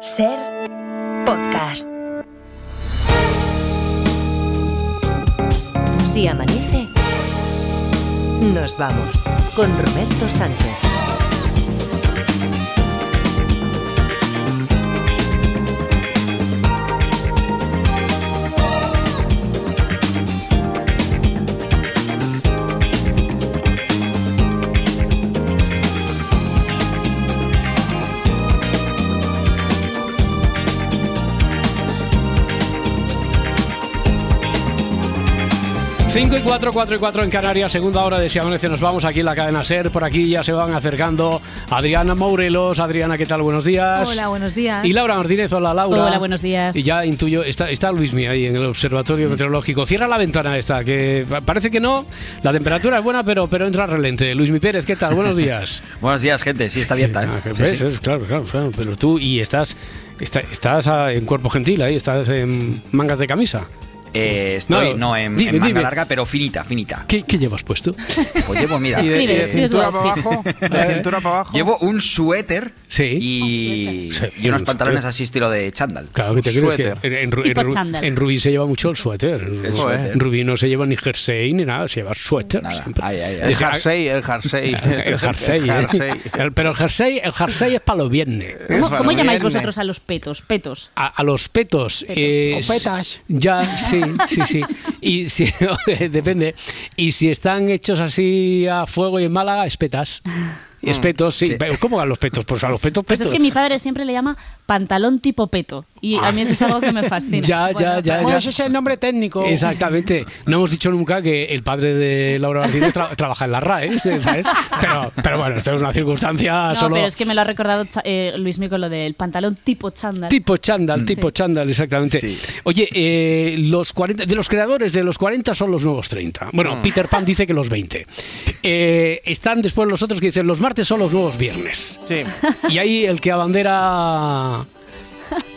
Ser podcast. Si amanece, nos vamos con Roberto Sánchez. Cinco y 4, 4 y 4 en Canarias, segunda hora de Si Amanece nos vamos aquí en la cadena SER. Por aquí ya se van acercando Adriana Mourelos. Adriana, ¿qué tal? Buenos días. Hola, buenos días. Y Laura Martínez, hola Laura. Hola, buenos días. Y ya intuyo, está, está Luismi ahí en el observatorio meteorológico. Cierra la ventana esta, que parece que no. La temperatura es buena, pero, pero entra relente. Luismi Pérez, ¿qué tal? Buenos días. Buenos días, gente. Sí, está abierta. ¿eh? Ah, que Sí, ves, sí. es- claro, claro, claro. Pero tú, y estás, está- estás en cuerpo gentil ahí, estás en mangas de camisa. Eh, estoy, No, no, en, dime, en manga dime. larga, pero finita, finita. ¿Qué, qué llevas puesto? Pues llevo, mira, Escribe, ¿Y de escribe tu cintura para abajo? ¿De cintura para abajo? llevo un suéter Sí. y, Sí, y unos un pantalones así estilo de chándal. Claro que te crees que en, en, en en Rubí se lleva mucho el suéter. El suéter. En Rubí no se lleva ni jersey ni nada, se lleva suéter Nada. siempre. Ay, ay, ay. El jersey, el jersey. El jersey, El ¿eh? jersey. El- pero el jersey, el jersey es para los viernes. ¿Cómo, llamáis vosotros a los petos? Petos. A, a los petos. eh, O petas. Ya, sí, sí, sí. Y si, depende. Y si están hechos así a fuego y en Málaga, espetas. Espetos, sí. Sí. Pero ¿Cómo a los petos? Pues a los petos, Pues petos. es que mi padre siempre le llama pantalón tipo peto. Y a mí eso es algo que me fascina. Ya, ya, ya, Bueno, ya. ese es el nombre técnico. Exactamente. No hemos dicho nunca que el padre de Laura Martínez tra- trabaja en la RAE, ¿sabes? Pero, pero bueno, esto es una circunstancia No, solo... pero es que me lo ha recordado eh, Luis con lo del pantalón tipo chándal. Tipo chándal, tipo chándal, exactamente. Sí. Oye, eh, los 40, de los creadores de los 40 son los nuevos 30. Bueno, Peter Pan dice que los 20. Eh, están después los otros que dicen los martes son los nuevos viernes. Sí. Y ahí el que abandera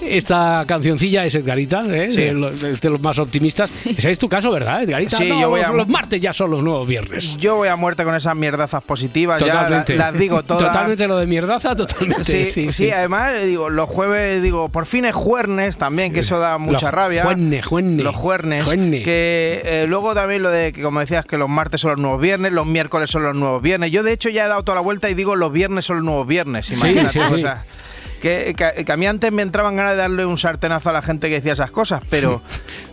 esta cancioncilla es Edgarita, ¿eh? Sí. Los- es de los más optimistas. Ese es tu caso, ¿verdad, Edgarita? Sí, No, yo voy los, a- los martes ya son los nuevos viernes. Yo voy a muerte con esas mierdazas positivas. Totalmente. Ya la- las digo todas. Totalmente lo de mierdaza, totalmente. Sí, Sí, sí. sí, además, digo, los jueves, digo, por fin es jueves también, que eso da mucha Los rabia. jueves, jueves. Los jueves. Jueves. Que eh, luego también lo de que, como decías, que los martes son los nuevos viernes, los miércoles son los nuevos viernes. Yo, de hecho, ya he dado toda la vuelta y digo los viernes son los nuevos viernes. Imagínate. sí, o sí. sea, que, que- que a mí antes me entraban ganas de darle un sartenazo a la gente que decía esas cosas, pero.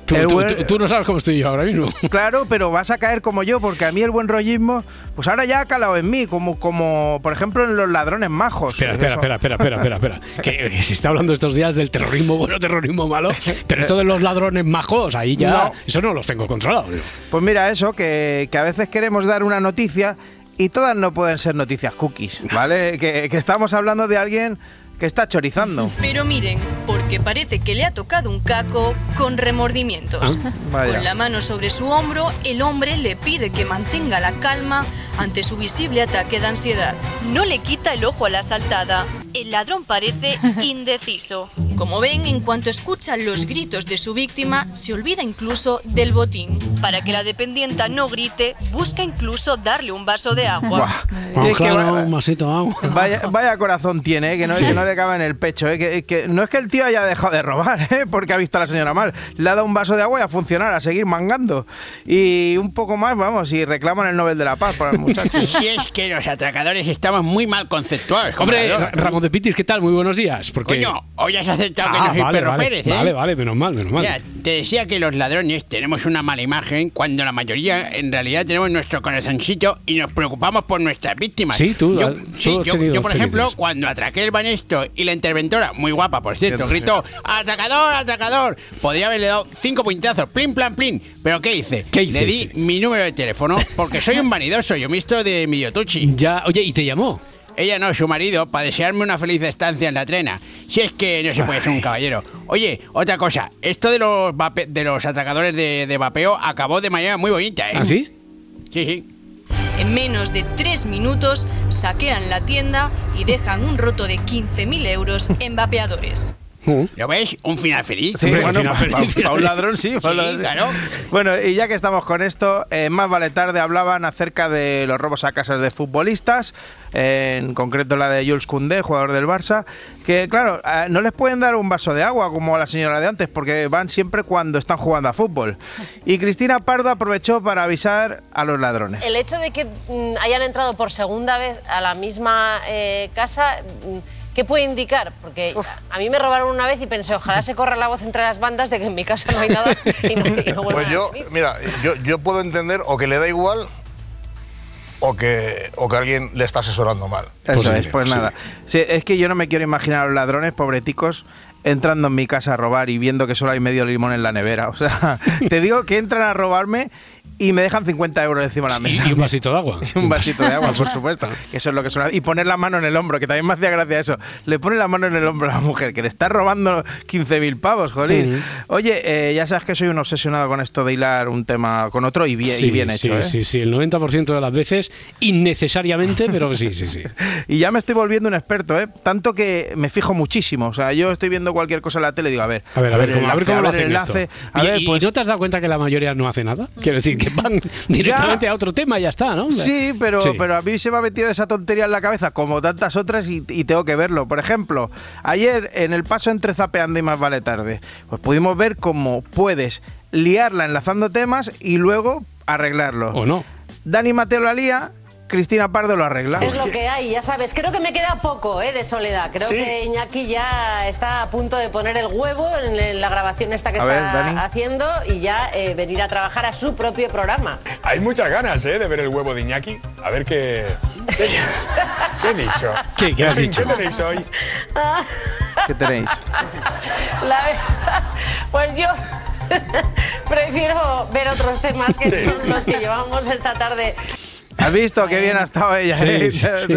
Tú, el tú- buen- tú- tú no sabes cómo estoy yo ahora mismo. Claro, pero vas a caer como yo, porque a mí el buen rollismo, pues ahora ya ha calado en mí, como, como por ejemplo en los ladrones majos. Espera, espera, espera, espera, espera, espera, espera. Que eh, se está hablando estos días del terrorismo bueno, terrorismo malo, pero esto de los ladrones majos, ahí ya, No. eso no los tengo controlados. Pues mira, eso, que, que a veces queremos dar una noticia y todas no pueden ser noticias cookies, ¿vale? que, que estamos hablando de alguien que está chorizando. Pero miren, porque parece que le ha tocado un caco con remordimientos. Ah, vaya. Con la mano sobre su hombro, el hombre le pide que mantenga la calma ante su visible ataque de ansiedad. No le quita el ojo a la asaltada. El ladrón parece indeciso. Como ven, en cuanto escucha los gritos de su víctima, se olvida incluso del botín. Para que la dependienta no grite, busca incluso darle un vaso de agua. Buah. Y es que claro, va- un vasito de agua. Vaya, vaya corazón tiene, ¿eh? que, no, Sí. que no le cabe en el pecho. ¿eh? Que, que no es que el tío haya dejado de robar, ¿eh? porque ha visto a la señora mal. Le ha dado un vaso de agua y a funcionar, a seguir mangando. Y un poco más, vamos, y reclaman el Nobel de la Paz por el muchacho. Si es que los atracadores estamos muy mal conceptuados. Hombre, Ramón de Pitis, ¿qué tal? Muy buenos días. Porque... Coño, hoy has aceptado que Ah, no soy vale, Perro vale, Pérez, ¿eh? vale, vale, menos mal, menos mal. Mira, te decía que los ladrones tenemos una mala imagen cuando la mayoría en realidad tenemos nuestro corazoncito y nos preocupamos por nuestras víctimas. Sí, tú, Yo, tú sí, has yo, tenido yo, por ejemplo, cuando atraqué el banesto y la interventora, muy guapa por cierto, gritó ¡Atracador, atracador! Podría haberle dado cinco puñetazos, plin, plan, plin. ¿Pero qué hice? ¿Qué Le di mi número de teléfono porque soy un vanidoso, yo me visto de Midiotucci. Ya, oye, ¿y te llamó? Ella no, su marido, para desearme una feliz estancia en la trena. Si es que no se puede ser un caballero. Oye, otra cosa, esto de los vape- de los atracadores de, de vapeo acabó de manera muy bonita, ¿eh? ¿Ah, sí? Sí, sí. En menos de tres minutos saquean la tienda y dejan un roto de 15.000 euros en vapeadores. Mm. ¿Lo ves? Un final feliz. Sí, bueno, al final feliz, un ladrón sí, pa' un Sí, ladrón sí. claro. Bueno, y ya que estamos con esto, eh, más vale tarde hablaban acerca de los robos a casas de futbolistas, eh, en concreto la de Jules Koundé, jugador del Barça, que claro, eh, no les pueden dar un vaso de agua como a la señora de antes, porque van siempre cuando están jugando a fútbol. Y Cristina Pardo aprovechó para avisar a los ladrones. El hecho de que mm, hayan entrado por segunda vez a la misma eh, casa, mm, ¿qué puede indicar? Porque a mí me robaron una vez y pensé, ojalá se corra la voz entre las bandas de que en mi casa no hay nada y no, y no Pues yo, mira, yo, yo puedo entender o que le da igual o que, o que alguien le está asesorando mal. Eso Posible, es, pues sí. nada. Sí, es que yo no me quiero imaginar a los ladrones, pobreticos, entrando en mi casa a robar y viendo que solo hay medio limón en la nevera. O sea, te digo que entran a robarme y me dejan 50 euros encima de la mesa. Y, un vasito de agua. Y un vasito de agua, por supuesto. Que eso es lo que suena. Y poner la mano en el hombro, que también me hacía gracia eso. Le pone la mano en el hombro a la mujer, que le está robando 15.000 pavos, jolín. Ujú. Oye, eh, ya sabes que soy un obsesionado con esto de hilar un tema con otro y bien, y bien sí, hecho, ¿eh? sí, sí, el 90% de las veces, innecesariamente, pero sí, sí, sí. Y ya me estoy volviendo un experto, ¿eh? Tanto que me fijo muchísimo. O sea, yo estoy viendo cualquier cosa en la tele digo, a ver, A ver, a ver, cómo, a ver cómo lo a ver el hacen enlace. esto. A ver, y pues. no te has dado cuenta que la mayoría no hace nada? Quiero decir, que van directamente a otro tema y ya está, ¿no? Sí, pero, Sí. pero a mí se me ha metido esa tontería en la cabeza, como tantas otras, y, y tengo que verlo. Por ejemplo, ayer en el paso entre Zapeando y Más Vale Tarde, pues pudimos ver cómo puedes liarla enlazando temas y luego arreglarlo. ¿O no? Dani Mateo la lía, Cristina Pardo lo arregla. Es lo que hay, ya sabes. Creo que me queda poco eh, de soledad. Creo Sí. que Iñaki ya está a punto de poner el huevo en, la grabación esta que A está haciendo y ya eh, venir a trabajar a su propio programa. Hay muchas ganas, ¿eh? De ver el huevo de Iñaki. A ver qué. ¿Qué, qué he dicho? ¿Qué? ¿Qué has dicho? ¿Qué tenéis hoy? ¿Qué tenéis? La verdad, pues yo prefiero ver otros temas que son los que llevamos esta tarde. ¿Has visto qué bien ha estado ella? Sí, eh? sí, sí.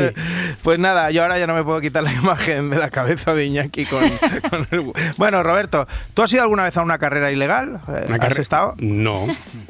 Pues nada, yo ahora ya no me puedo quitar la imagen de la cabeza de Iñaki con, con el... Bueno, Roberto, ¿tú has ido alguna vez a una carrera ilegal? Eh, ¿Una ¿Has carre- estado? No.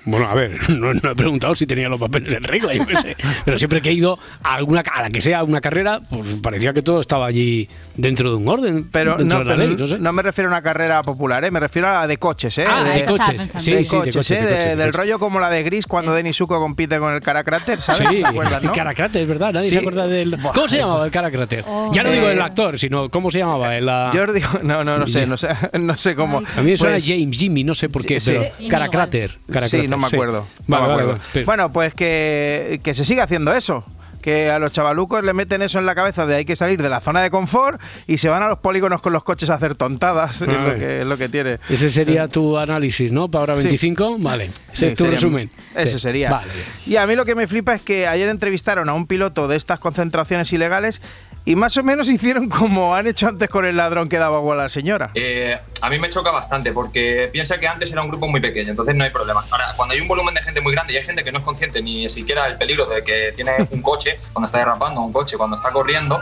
Bueno, a ver, no, no he preguntado si tenía los papeles en regla, yo qué sé. Pero siempre que he ido a alguna a la que sea una carrera, pues parecía que todo estaba allí dentro de un orden, Pero dentro no, de la pero ley, no sé. no me refiero a una carrera popular, ¿eh? me refiero a la de coches, ¿eh? Ah, de, coches. Sí, de sí, de coches, coches, ¿eh? de De- coches, de del rollo como la de Gris cuando Denis Suco compite con el Caracráter, ¿sabes? Sí, ¿Te acuerdas, no? el Caracráter, es verdad, nadie Sí. se acuerda del... ¿Cómo se llamaba el Caracráter? ya no digo Eh, el actor, sino cómo se llamaba. El, la- Yo os digo, no, no, no sé, no sé, no sé cómo. A mí me suena Pues- James, Jimmy, no sé por qué, Sí, pero sí. Caracráter. Sí, no me acuerdo. no Vale, me vale, acuerdo. vale, pero- Bueno, pues que, que se siga haciendo eso. Que a los chavalucos le meten eso en la cabeza de hay que salir de la zona de confort y se van a los polígonos con los coches a hacer tontadas. Es lo que, es lo que tiene. Ese sería tu análisis, ¿no? Para ahora Sí. 25, vale. Ese Sí, es tu sería- resumen. Ese Sí. sería. Vale. Y a mí lo que me flipa es que ayer entrevistaron a un piloto de estas concentraciones ilegales y más o menos hicieron como han hecho antes con el ladrón que daba agua a la señora. Eh, a mí me choca bastante porque piensa que antes era un grupo muy pequeño, entonces no hay problemas. Ahora, cuando hay un volumen de gente muy grande y hay gente que no es consciente ni siquiera el peligro de que tiene un coche, cuando está derrapando un coche, cuando está corriendo,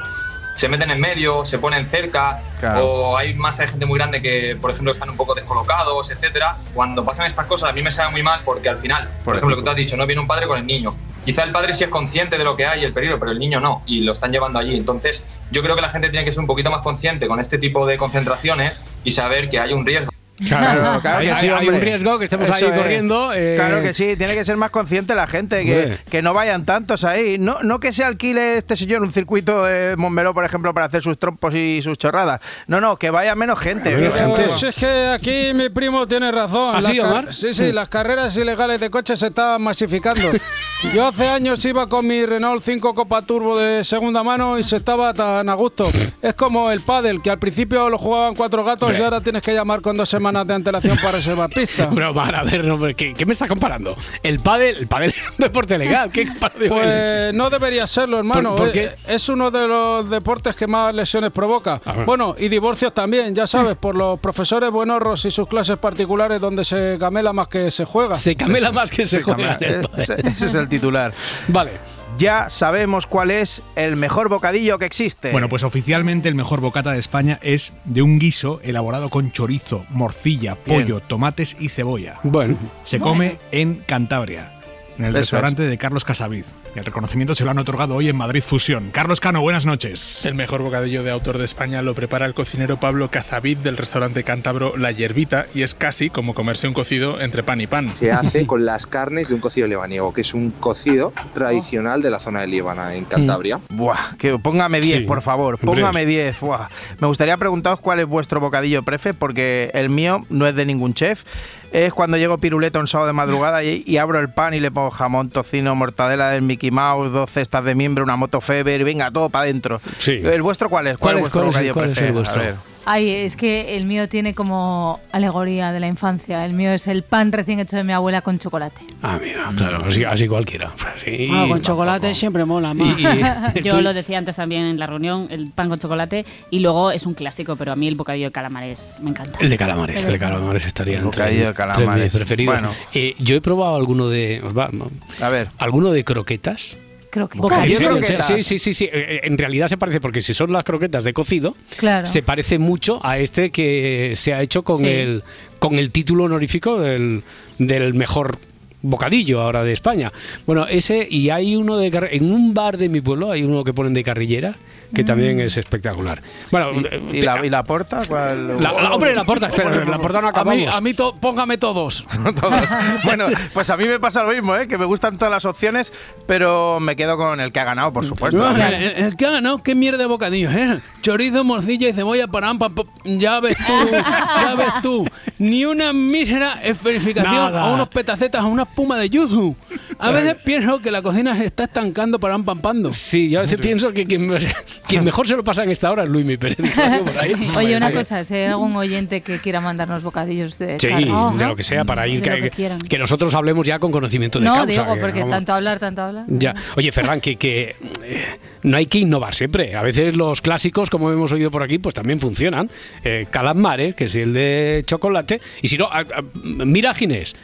se meten en medio, se ponen cerca, Claro. o hay masa de gente muy grande que, por ejemplo, están un poco descolocados, etcétera. Cuando pasan estas cosas, a mí me sabe muy mal porque al final, por, Por ejemplo, lo que tú has dicho, no viene un padre con el niño. Quizá el padre sí es consciente de lo que hay, el peligro, pero el niño no, y lo están llevando allí. Entonces, yo creo que la gente tiene que ser un poquito más consciente con este tipo de concentraciones y saber que hay un riesgo. Claro, claro hay, que sí, hay- hay un riesgo que estemos ahí Eso es. corriendo. eh, Claro que sí, tiene que ser más consciente la gente, que, que no vayan tantos ahí. No, no que se alquile este señor un circuito de Montmeló, por ejemplo, para hacer sus trompos y sus chorradas. No, no, que vaya menos gente. Mira, gente. Pues es que aquí mi primo tiene razón. ¿Ah, Las sí, car- Omar? Sí, sí, las carreras ilegales de coches se estaban masificando. Yo hace años iba con mi Renault 5 Copa Turbo de segunda mano y se estaba tan a gusto. Es como el pádel, que al principio lo jugaban cuatro gatos y ahora tienes que llamar con dos semanas de antelación para reservar pista. Pero, Omar, a ver, no, ¿qué, qué me estás comparando? El pádel, el pádel es un deporte legal. ¿Qué comparación es? Pues no debería serlo, hermano. ¿Por- por Eh, qué? Es uno de los deportes que más lesiones provoca. Ah, bueno. Y divorcios también, ya sabes, por los profesores buenorros y sus clases particulares donde se camela más que se juega. Se camela más que se juega. en el Ese, ese es el titular. Vale. Ya sabemos cuál es el mejor bocadillo que existe. Bueno, pues oficialmente el mejor bocata de España es de un guiso elaborado con chorizo, morcilla, Bien. pollo, tomates y cebolla. Bueno, Se come en Cantabria, en el Eso restaurante de Carlos Casaviz. El reconocimiento se lo han otorgado hoy en Madrid Fusión. Carlos Cano, buenas noches. El mejor bocadillo de autor de España lo prepara el cocinero Pablo Casavid del restaurante cántabro La Yerbita y es casi como comerse un cocido entre pan y pan. Se hace con las carnes de un cocido lebaniego, que es un cocido tradicional de la zona de Líbana, en Cantabria. Buah, que póngame 10, Sí. por favor. Póngame 10. Buah. Me gustaría preguntaros cuál es vuestro bocadillo prefe, porque el mío no es de ningún chef. Es cuando llego piruleta un sábado de madrugada y, y abro el pan y le pongo jamón, tocino, mortadela del Mickey Mouse, dos cestas de miembro, una moto Feber, venga, todo para adentro. Sí. ¿El vuestro cuál es? ¿Cuál ¿Cuál, es- es vuestro cuál es- cuál es el vuestro? Ay, es que el mío tiene como alegoría de la infancia. El mío es el pan recién hecho de mi abuela con chocolate. Ah, mira, claro, así, así cualquiera. Sí. Ah, con chocolate siempre mola más. Yo lo decía antes también en la reunión, el pan con chocolate, y luego es un clásico, pero a mí el bocadillo de calamares me encanta. El de calamares, el de calamares estaría El entre, bocadillo de entre calamares. mis preferidos. Bueno. Eh, yo he probado alguno de. os va, no. A ver. ¿Alguno de croquetas? Croquetas. ¿En ¿Bocadillo croquetas? Sí, sí, sí, sí. Eh, En realidad se parece, porque si son las croquetas de cocido, Claro. se parece mucho a este que se ha hecho con, Sí. el, con el título honorífico del, del mejor bocadillo ahora de España. Bueno, ese y hay uno de en un bar de mi pueblo hay uno que ponen de carrillera que también es espectacular. Bueno, eh, ¿Y la, y la porta? ¿Cuál? la, la- hombre, la porta, espera, la porta no A mí, acabamos. a mí to- póngame todos. Todos. bueno, pues a mí me pasa lo mismo, ¿eh? que me gustan todas las opciones, pero me quedo con el que ha ganado, por supuesto. No, el, el que ha ganado, qué mierda de bocadillo, ¿eh? Chorizo, morcilla y cebolla para ambas. Ya ves tú, ya ves tú. Ni una mísera esferificación Nada. a unos petacetas, a una espuma de yuzu. A veces pienso que la cocina se está estancando para pampando. Sí, yo a veces pienso que quien, quien mejor se lo pasa en esta hora es Luis Pérez. por ahí. Oye, una Sí. cosa, si hay algún oyente que quiera mandarnos bocadillos de Sí, carne. de lo que sea, para ir que, que que nosotros hablemos ya con conocimiento de No, causa. digo, que porque vamos- tanto hablar, tanto hablar. Ya. Oye, Ferran, que, que eh, no hay que innovar siempre. A veces los clásicos, como hemos oído por aquí, pues también funcionan. Eh, Calamares, que es el de chocolate. Y si no, a- a- mira a Ginés.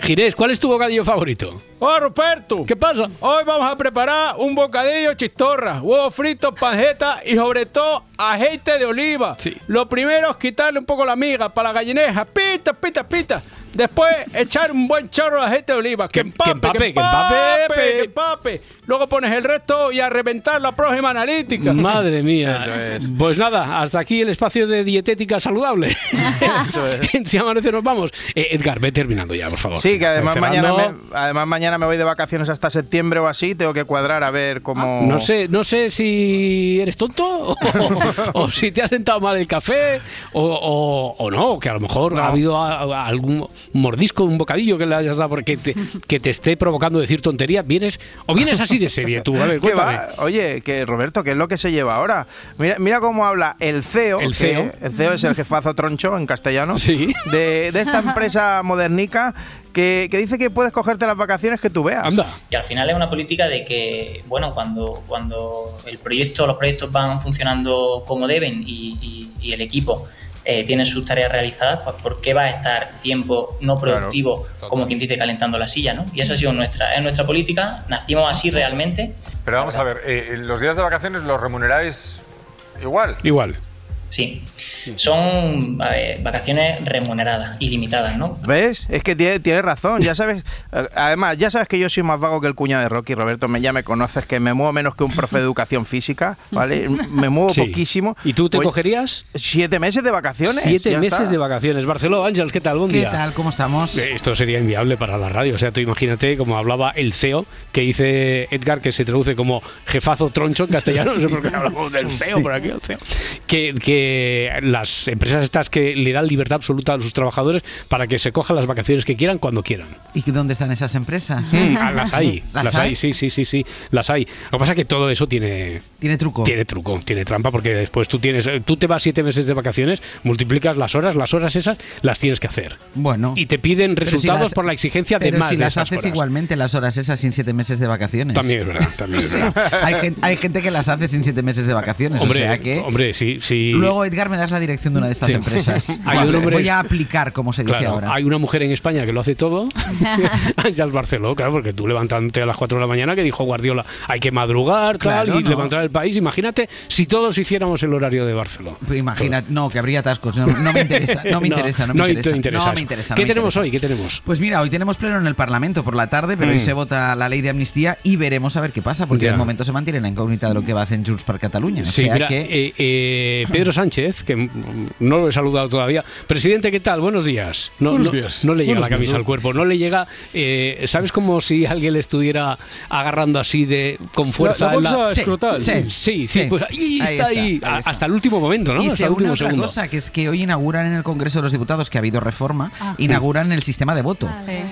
Ginés, ¿cuál es tu bocadillo favorito? ¡Oh, Ruperto! ¿Qué pasa? Hoy vamos a preparar un bocadillo chistorra, huevos fritos, panjeta y sobre todo aceite de oliva. Lo primero es quitarle un poco la miga para la gallineja. Pita, pita, pita. Después echar un buen chorro de aceite de oliva. Que, empape, empape, que que empape, que empape. Luego pones el resto y a reventar la próxima analítica. Madre mía. Pues nada, hasta aquí el espacio de dietética saludable. En Si amanece nos vamos. Eh, Edgar, ve terminando ya, por favor. Sí, que además mañana, me, además mañana me voy de vacaciones hasta septiembre o así, tengo que cuadrar a ver cómo... No sé, no sé si eres tonto o, o si te ha sentado mal el café o, o- o no, que a lo mejor ha habido a- a- algún mordisco, un bocadillo que le hayas dado porque te, que te esté provocando decir tonterías. Vienes o vienes así de serie tú. A ver, ¿Qué cuéntame. va? Oye, que Roberto, ¿qué es lo que se lleva ahora? Mira, mira cómo habla el CEO. El que- CEO. el CEO es el jefazo troncho en castellano. Sí. De, de esta empresa modernica que, que dice que puedes cogerte las vacaciones que tú veas. Anda. Y al final es una política de que, bueno, cuando, cuando el proyecto, los proyectos van funcionando como deben y, y- y el equipo eh, tiene sus tareas realizadas, pues ¿por qué va a estar tiempo no productivo, como quien dice, calentando la silla, ¿no? Y esa ha sido nuestra, es nuestra política, nacimos así realmente. Pero vamos a ver, eh, ¿los días de vacaciones los remuneráis igual? Igual. Sí. Son eh, vacaciones remuneradas, ilimitadas, ¿no? ¿Ves? Es que tiene, tiene razón, ya sabes. eh, Además, ya sabes que yo soy más vago que el cuñado de Rocky, Roberto. Me, ya me conoces que me muevo menos que un profe de educación física, ¿vale? Me muevo Sí. poquísimo. ¿Y tú te cogerías? Siete meses de vacaciones. Siete meses está. de vacaciones. Barcelona, Ángels, ¿qué tal? Buen ¿Qué día. tal? ¿Cómo estamos? Eh, Esto sería inviable para la radio. O sea, tú imagínate, como hablaba el CEO, que dice Edgar, que se traduce como jefazo troncho en castellano. No sé por qué hablamos del CEO Sí. por aquí, el CEO. Que, que las empresas estas que le dan libertad absoluta a sus trabajadores para que se cojan las vacaciones que quieran cuando quieran. ¿Y dónde están esas empresas? Mm, ah, las hay, ¿Las las, hay? hay? sí, sí, sí, sí, las hay. Lo que pasa es que todo eso tiene Tiene truco. tiene truco, tiene trampa porque después tú tienes, tú te vas siete meses de vacaciones, multiplicas las horas, las horas esas las tienes que hacer. Bueno. Y te piden si resultados las- por la exigencia de Pero más si de las esas haces horas. igualmente las horas esas sin siete meses de vacaciones. También es verdad, también es verdad. hay, gen- hay gente que las hace sin siete meses de vacaciones. Hombre, o sea que hombre, sí, sí. luego Luego, Edgar, me das la dirección de una de estas Sí. empresas. Hay un hombre- Voy a aplicar, como se dice Claro, ahora. hay una mujer en España que lo hace todo. Ángel Barceló, claro, porque tú levantándote a las 4 de la mañana que dijo Guardiola, hay que madrugar, tal, Claro, y no. levantar el país. Imagínate si todos hiciéramos el horario de Barceló. Pues imagina, no, que habría atascos. No, no me interesa, no me interesa, no me te interesa. interesa me interesa. no ¿Qué me tenemos interesa. hoy? ¿Qué tenemos? Pues mira, hoy tenemos pleno en el Parlamento por la tarde, pero hoy se vota la ley de amnistía y veremos a ver qué pasa, porque Ya. de momento se mantiene la incógnita de lo que va a hacer Junts para Cataluña. Sí, o sea mira, que eh, eh, Pedro Sánchez, que no lo he saludado todavía. Presidente, ¿qué tal? Buenos días. No, Buenos no- días. no le llega Buenos la camisa días. al cuerpo, no le llega. eh, ¿Sabes como si alguien le estuviera agarrando así de con fuerza? la en bolsa Sí, escrotal. Sí, sí, sí, Sí. pues ahí, Ahí está, está, ahí, ahí a- está. hasta el último momento, ¿no? Y hasta se último otra segundo. cosa, que es que hoy inauguran en el Congreso de los Diputados, que ha habido reforma, Ah. inauguran el sistema de voto.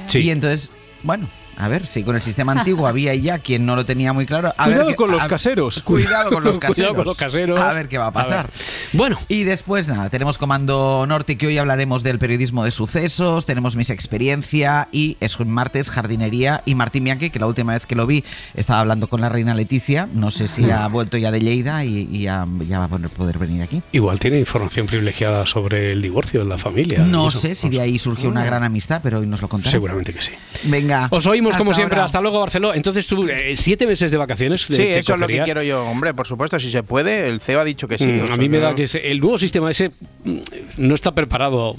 Sí. Y entonces, bueno, a ver, si con el sistema antiguo había ya quien no lo tenía muy claro. A Cuidado ver con los a- caseros. Cuidado con los caseros. Cuidado con los caseros. A ver qué va a pasar. Bueno. Y después, nada, tenemos Comando Norte, que hoy hablaremos del periodismo de sucesos, tenemos mis experiencia y es un martes, jardinería y Martín Bianchi, que la última vez que lo vi estaba hablando con la reina Leticia. No sé si ha vuelto ya de Lleida y, y ya, ya va a poder- poder venir aquí. Igual tiene información privilegiada sobre el divorcio en la familia. No sé si de ahí surgió una gran amistad, pero hoy nos lo contará. Seguramente que sí. Venga. Os oímos como hasta siempre. ahora. Hasta luego, Barceló. Entonces tú, eh, siete meses de vacaciones. Sí, te eso es lo que quiero yo, hombre, por supuesto, si se puede. El CEO ha dicho que sí. Mm, a mí me da que ese- el nuevo sistema ese mm, no está preparado.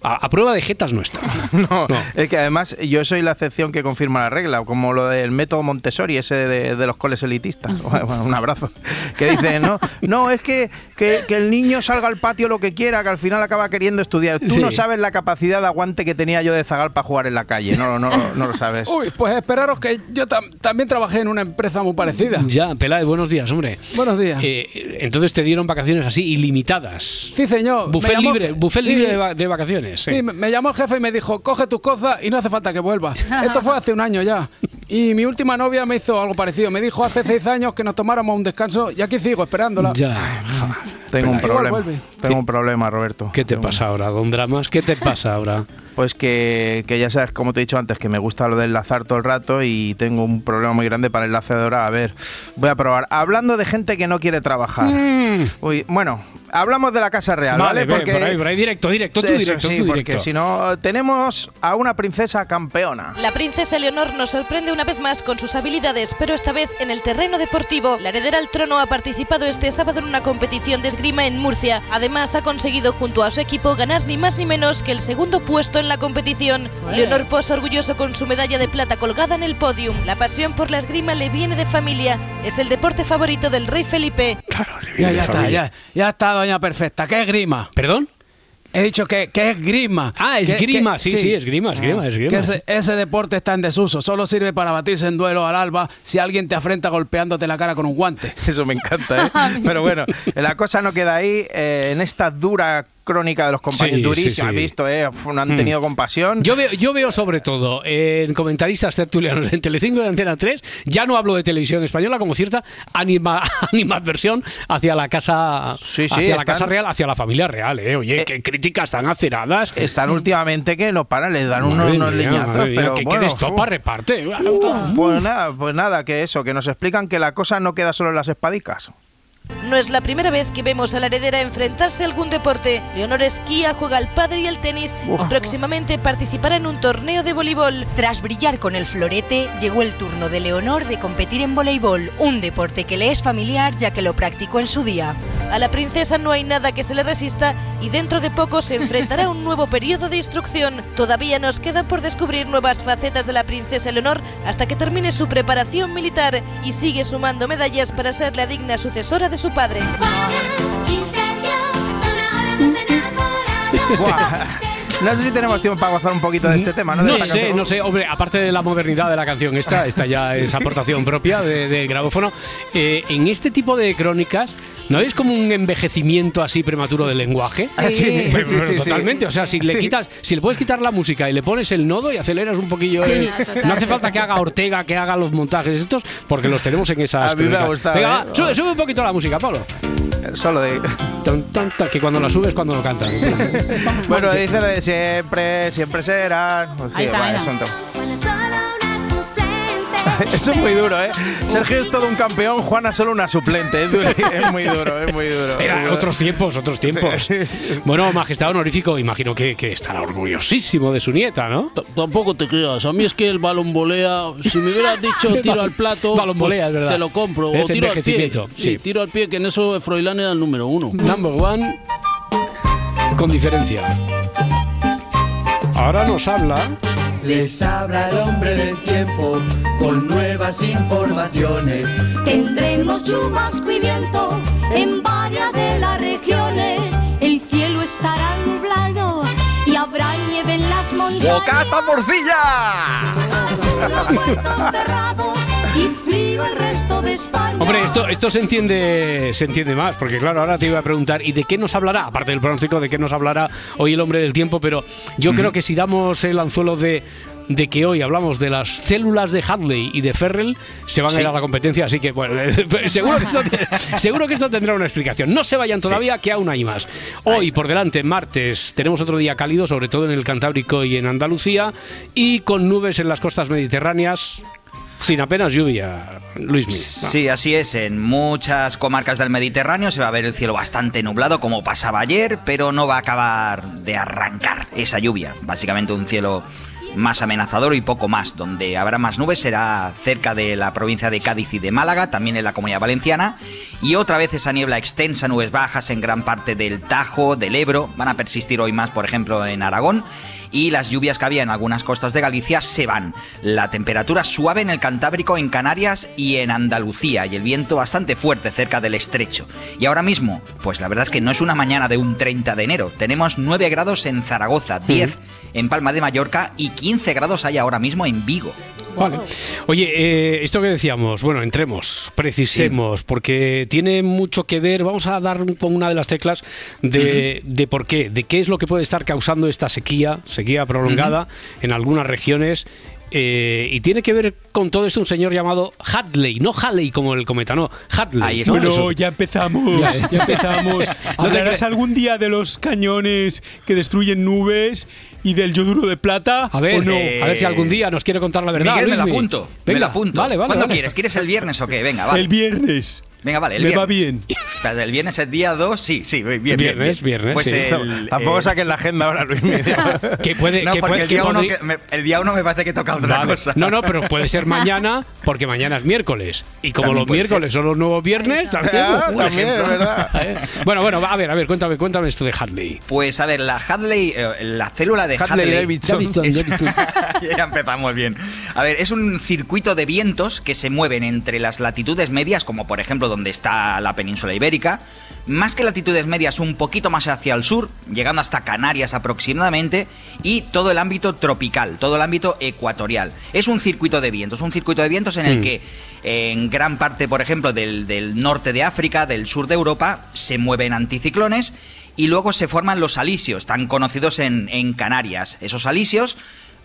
A, a prueba de jetas no está. No, es que además yo soy la excepción que confirma la regla, como lo del método Montessori, ese de, de los coles elitistas. Bueno, un abrazo. Que dice, no, no, es que, que, que el niño salga al patio lo que quiera, que al final acaba queriendo estudiar. Tú Sí. no sabes la capacidad de aguante que tenía yo de zagal para jugar en la calle, no, no, no, lo sabes. Uy, pues esperaros que yo tam- también trabajé en una empresa muy parecida. Ya, Peláez, buenos días, hombre. Buenos días. Eh, entonces te dieron vacaciones así ilimitadas. Sí, señor. Buffet llamó- libre, buffet Sí. libre de, va- de vacaciones. Sí. Sí, me- me llamó el jefe y me dijo, coge tus cosas y no hace falta que vuelvas. Esto fue hace un año ya. Y mi última novia me hizo algo parecido. Me dijo hace seis años que nos tomáramos un descanso y aquí sigo esperándola. Ya. Tengo un problema. Tengo un problema, Roberto. ¿Qué te pasa ahora, Don Dramas? ¿Qué te pasa ahora? Pues que, que ya sabes, como te he dicho antes, que me gusta lo de enlazar todo el rato y tengo un problema muy grande para el enlace de hora. A ver, voy a probar. Hablando de gente que no quiere trabajar. Uy, bueno, hablamos de la Casa Real, ¿vale? Vale, ve, por ahí, por ahí, directo, directo, tú Eso directo, sí, tú porque directo. si no, tenemos a una princesa campeona. La princesa Leonor nos sorprende una vez más con sus habilidades, pero esta vez en el terreno deportivo. La heredera al trono ha participado este sábado en una competición de esgrima en Murcia. Además, ha conseguido junto a su equipo ganar ni más ni menos que el segundo puesto en la competición. Leonor posa orgulloso con su medalla de plata colgada en el podium. La pasión por la esgrima le viene de familia. Es el deporte favorito del rey Felipe. Ya, ya está, ya, ya está, doña perfecta. ¿Qué es grima? ¿Perdón? He dicho que, que es grima. Ah, Que- esgrima, que- sí, sí, esgrima, esgrima, esgrima. Que ese, ese deporte está en desuso. Solo sirve para batirse en duelo al alba si alguien te afrenta golpeándote la cara con un guante. Eso me encanta, ¿eh? Pero bueno, la cosa no queda ahí. eh, en esta dura crónica de los compañeros, Sí, durísima, sí, has sí. visto, ¿eh? No han Mm. tenido compasión. Yo veo, yo veo sobre todo en comentaristas tertulianos en Telecinco y en Antena 3, ya no hablo de televisión española, como cierta anima, animadversión hacia la casa hacia la están- casa real, hacia la familia real, eh. Oye, qué críticas tan aceradas. Están últimamente que no paran, les dan unos, unos mía, leñazos. pero que, que bueno, reparte. Pues nada, pues nada, que eso, que nos explican que la cosa no queda solo en las espadicas. No es la primera vez que vemos a la heredera enfrentarse a algún deporte. Leonor esquía, juega al padre y al tenis Uf. y próximamente participará en un torneo de voleibol. Tras brillar con el florete, llegó el turno de Leonor de competir en voleibol, un deporte que le es familiar ya que lo practicó en su día. A la princesa no hay nada que se le resista y dentro de poco se enfrentará a un nuevo periodo de instrucción. Todavía nos quedan por descubrir nuevas facetas de la princesa Leonor hasta que termine su preparación militar y sigue sumando medallas para ser la digna sucesora de su padre. No sé si tenemos tiempo para gozar un poquito de este tema, ¿no? De No sé, canción. no sé, hombre, aparte de la modernidad de la canción esta, esta ya es aportación propia de- del grabófono, eh, en este tipo de crónicas, ¿no es como un envejecimiento así prematuro del lenguaje? Ah, sí, Pero- sí, pero sí, sí. totalmente, o sea, si le Sí. quitas, si le puedes quitar la música y le pones el nodo y aceleras un poquillo, Sí, el- no hace falta que haga Ortega, que haga los montajes estos, porque los tenemos en esas A mí me gustado, Venga, ¿eh? va, sube, sube un poquito la música, Pablo. Solo de... Tan, tan, tan, que cuando la subes cuando lo cantan. Bueno, dice lo de siempre, siempre será. Pues sí, Ahí está, vale, Eso es muy duro, ¿eh? Sergio es todo un campeón, Juana solo una suplente. Es, duro, es muy duro, es muy duro. Eran Muy duro. otros tiempos, otros tiempos. Bueno, Majestad Honorífico, imagino que, que estará orgullosísimo de su nieta, ¿no? Tampoco te creas. A mí es que el balón volea. Si me hubieras dicho tiro al plato, Balón volea, pues es verdad. te lo compro. Es o tiro al pie. Sí, sí. tiro al pie, que en eso Froilán era el número uno. Number one, con diferencia. Ahora nos habla. Les habla el hombre del tiempo con nuevas informaciones. Tendremos chubasco y viento en varias de las regiones. El cielo estará nublado y habrá nieve en las montañas. ¡Bocata morcilla! Los puertos cerrados y frío el resto de España. Hombre, esto, esto se entiende se entiende más, porque claro, ahora te iba a preguntar, ¿y de qué nos hablará? Aparte del pronóstico, ¿de qué nos hablará hoy el hombre del tiempo? Pero yo creo que si damos el anzuelo de, de que hoy hablamos de las células de Hadley y de Ferrell, se van Sí. a ir a la competencia, así que bueno, seguro que, esto, seguro que esto tendrá una explicación. No se vayan todavía, que aún hay más. Hoy, por delante, martes, tenemos otro día cálido, sobre todo en el Cantábrico y en Andalucía, y con nubes en las costas mediterráneas. Sin apenas lluvia, Luismi. Sí, así es. En muchas comarcas del Mediterráneo se va a ver el cielo bastante nublado, como pasaba ayer, pero no va a acabar de arrancar esa lluvia. Básicamente un cielo más amenazador y poco más. Donde habrá más nubes será cerca de la provincia de Cádiz y de Málaga, también en la comunidad valenciana. Y otra vez esa niebla extensa, nubes bajas en gran parte del Tajo, del Ebro. Van a persistir hoy más, por ejemplo, en Aragón y las lluvias que había en algunas costas de Galicia se van. La temperatura suave en el Cantábrico, en Canarias y en Andalucía y el viento bastante fuerte cerca del estrecho. Y ahora mismo, pues la verdad es que no es una mañana de un 30 de enero. Tenemos 9 grados en Zaragoza, 10 en Palma de Mallorca y 15 grados hay ahora mismo en Vigo. Vale. Oye, eh, esto que decíamos, bueno, entremos, precisemos, porque tiene mucho que ver, vamos a dar con una de las teclas de, de por qué, de qué es lo que puede estar causando esta sequía, sequía prolongada en algunas regiones. eh, y tiene que ver con todo esto un señor llamado Hadley, no Halley como el cometa, no, Hadley. ¿no? Bueno, Eso. ya empezamos, Ya. ya empezamos. ¿Hablarás algún día de los cañones que destruyen nubes y del yoduro de plata? A ver, ¿o no? a ver si algún día nos quiere contar la verdad. Miguel, me la apunto. me Venga, la apunto. Vale, vale. ¿Cuándo vale. quieres? ¿Quieres el viernes o qué? Venga, vale. El viernes. Venga, vale, el Me viernes. va bien. El viernes es día 2, sí, sí, bien, bien. Viernes, bien. viernes, Pues sí. el, Tampoco eh, saques la agenda ahora, Luis. Que puede, No, que porque puede- el que día, uno, podría- que- me, el día uno me parece que toca otra Vale. cosa. No, no, pero puede ser mañana, porque mañana es miércoles. Y como También los miércoles son los nuevos viernes, también. Ah, por también, ejemplo. es verdad. ¿Eh? Bueno, bueno, a ver, a ver, cuéntame, cuéntame esto de Hadley. Pues a ver, la Hadley, eh, la célula de Hadley Hadley. Davidson. Davidson, es- Davidson. ya empezamos bien. A ver, es un circuito de vientos que se mueven entre las latitudes medias, como por ejemplo donde está la península ibérica, más que latitudes medias un poquito más hacia el sur, llegando hasta Canarias aproximadamente, y todo el ámbito tropical, todo el ámbito ecuatorial. Es un circuito de vientos, un circuito de vientos en el Hmm. que en gran parte, por ejemplo, del, del norte de África, del sur de Europa, se mueven anticiclones y luego se forman los alisios, tan conocidos en, en Canarias. Esos alisios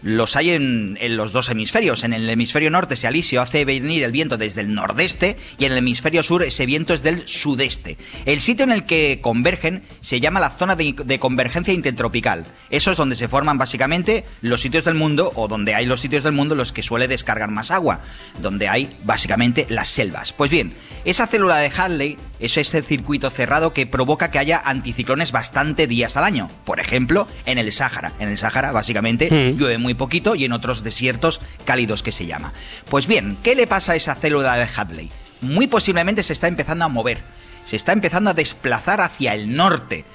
los hay en, en los dos hemisferios. En el hemisferio norte ese alisio hace venir el viento desde el nordeste y en el hemisferio sur ese viento es del sudeste. El sitio en el que convergen se llama la zona de, de convergencia intertropical. Eso es donde se forman básicamente los sitios del mundo o donde hay los sitios del mundo los que suele descargar más agua, donde hay básicamente las selvas. Pues bien, esa célula de Hadley es ese circuito cerrado que provoca que haya anticiclones bastante días al año. Por ejemplo, en el Sáhara. En el Sáhara, básicamente, Mm. llueve muy poquito y en otros desiertos cálidos que se llama. Pues bien, ¿qué le pasa a esa célula de Hadley? Muy posiblemente se está empezando a mover. Se está empezando a desplazar hacia el norte.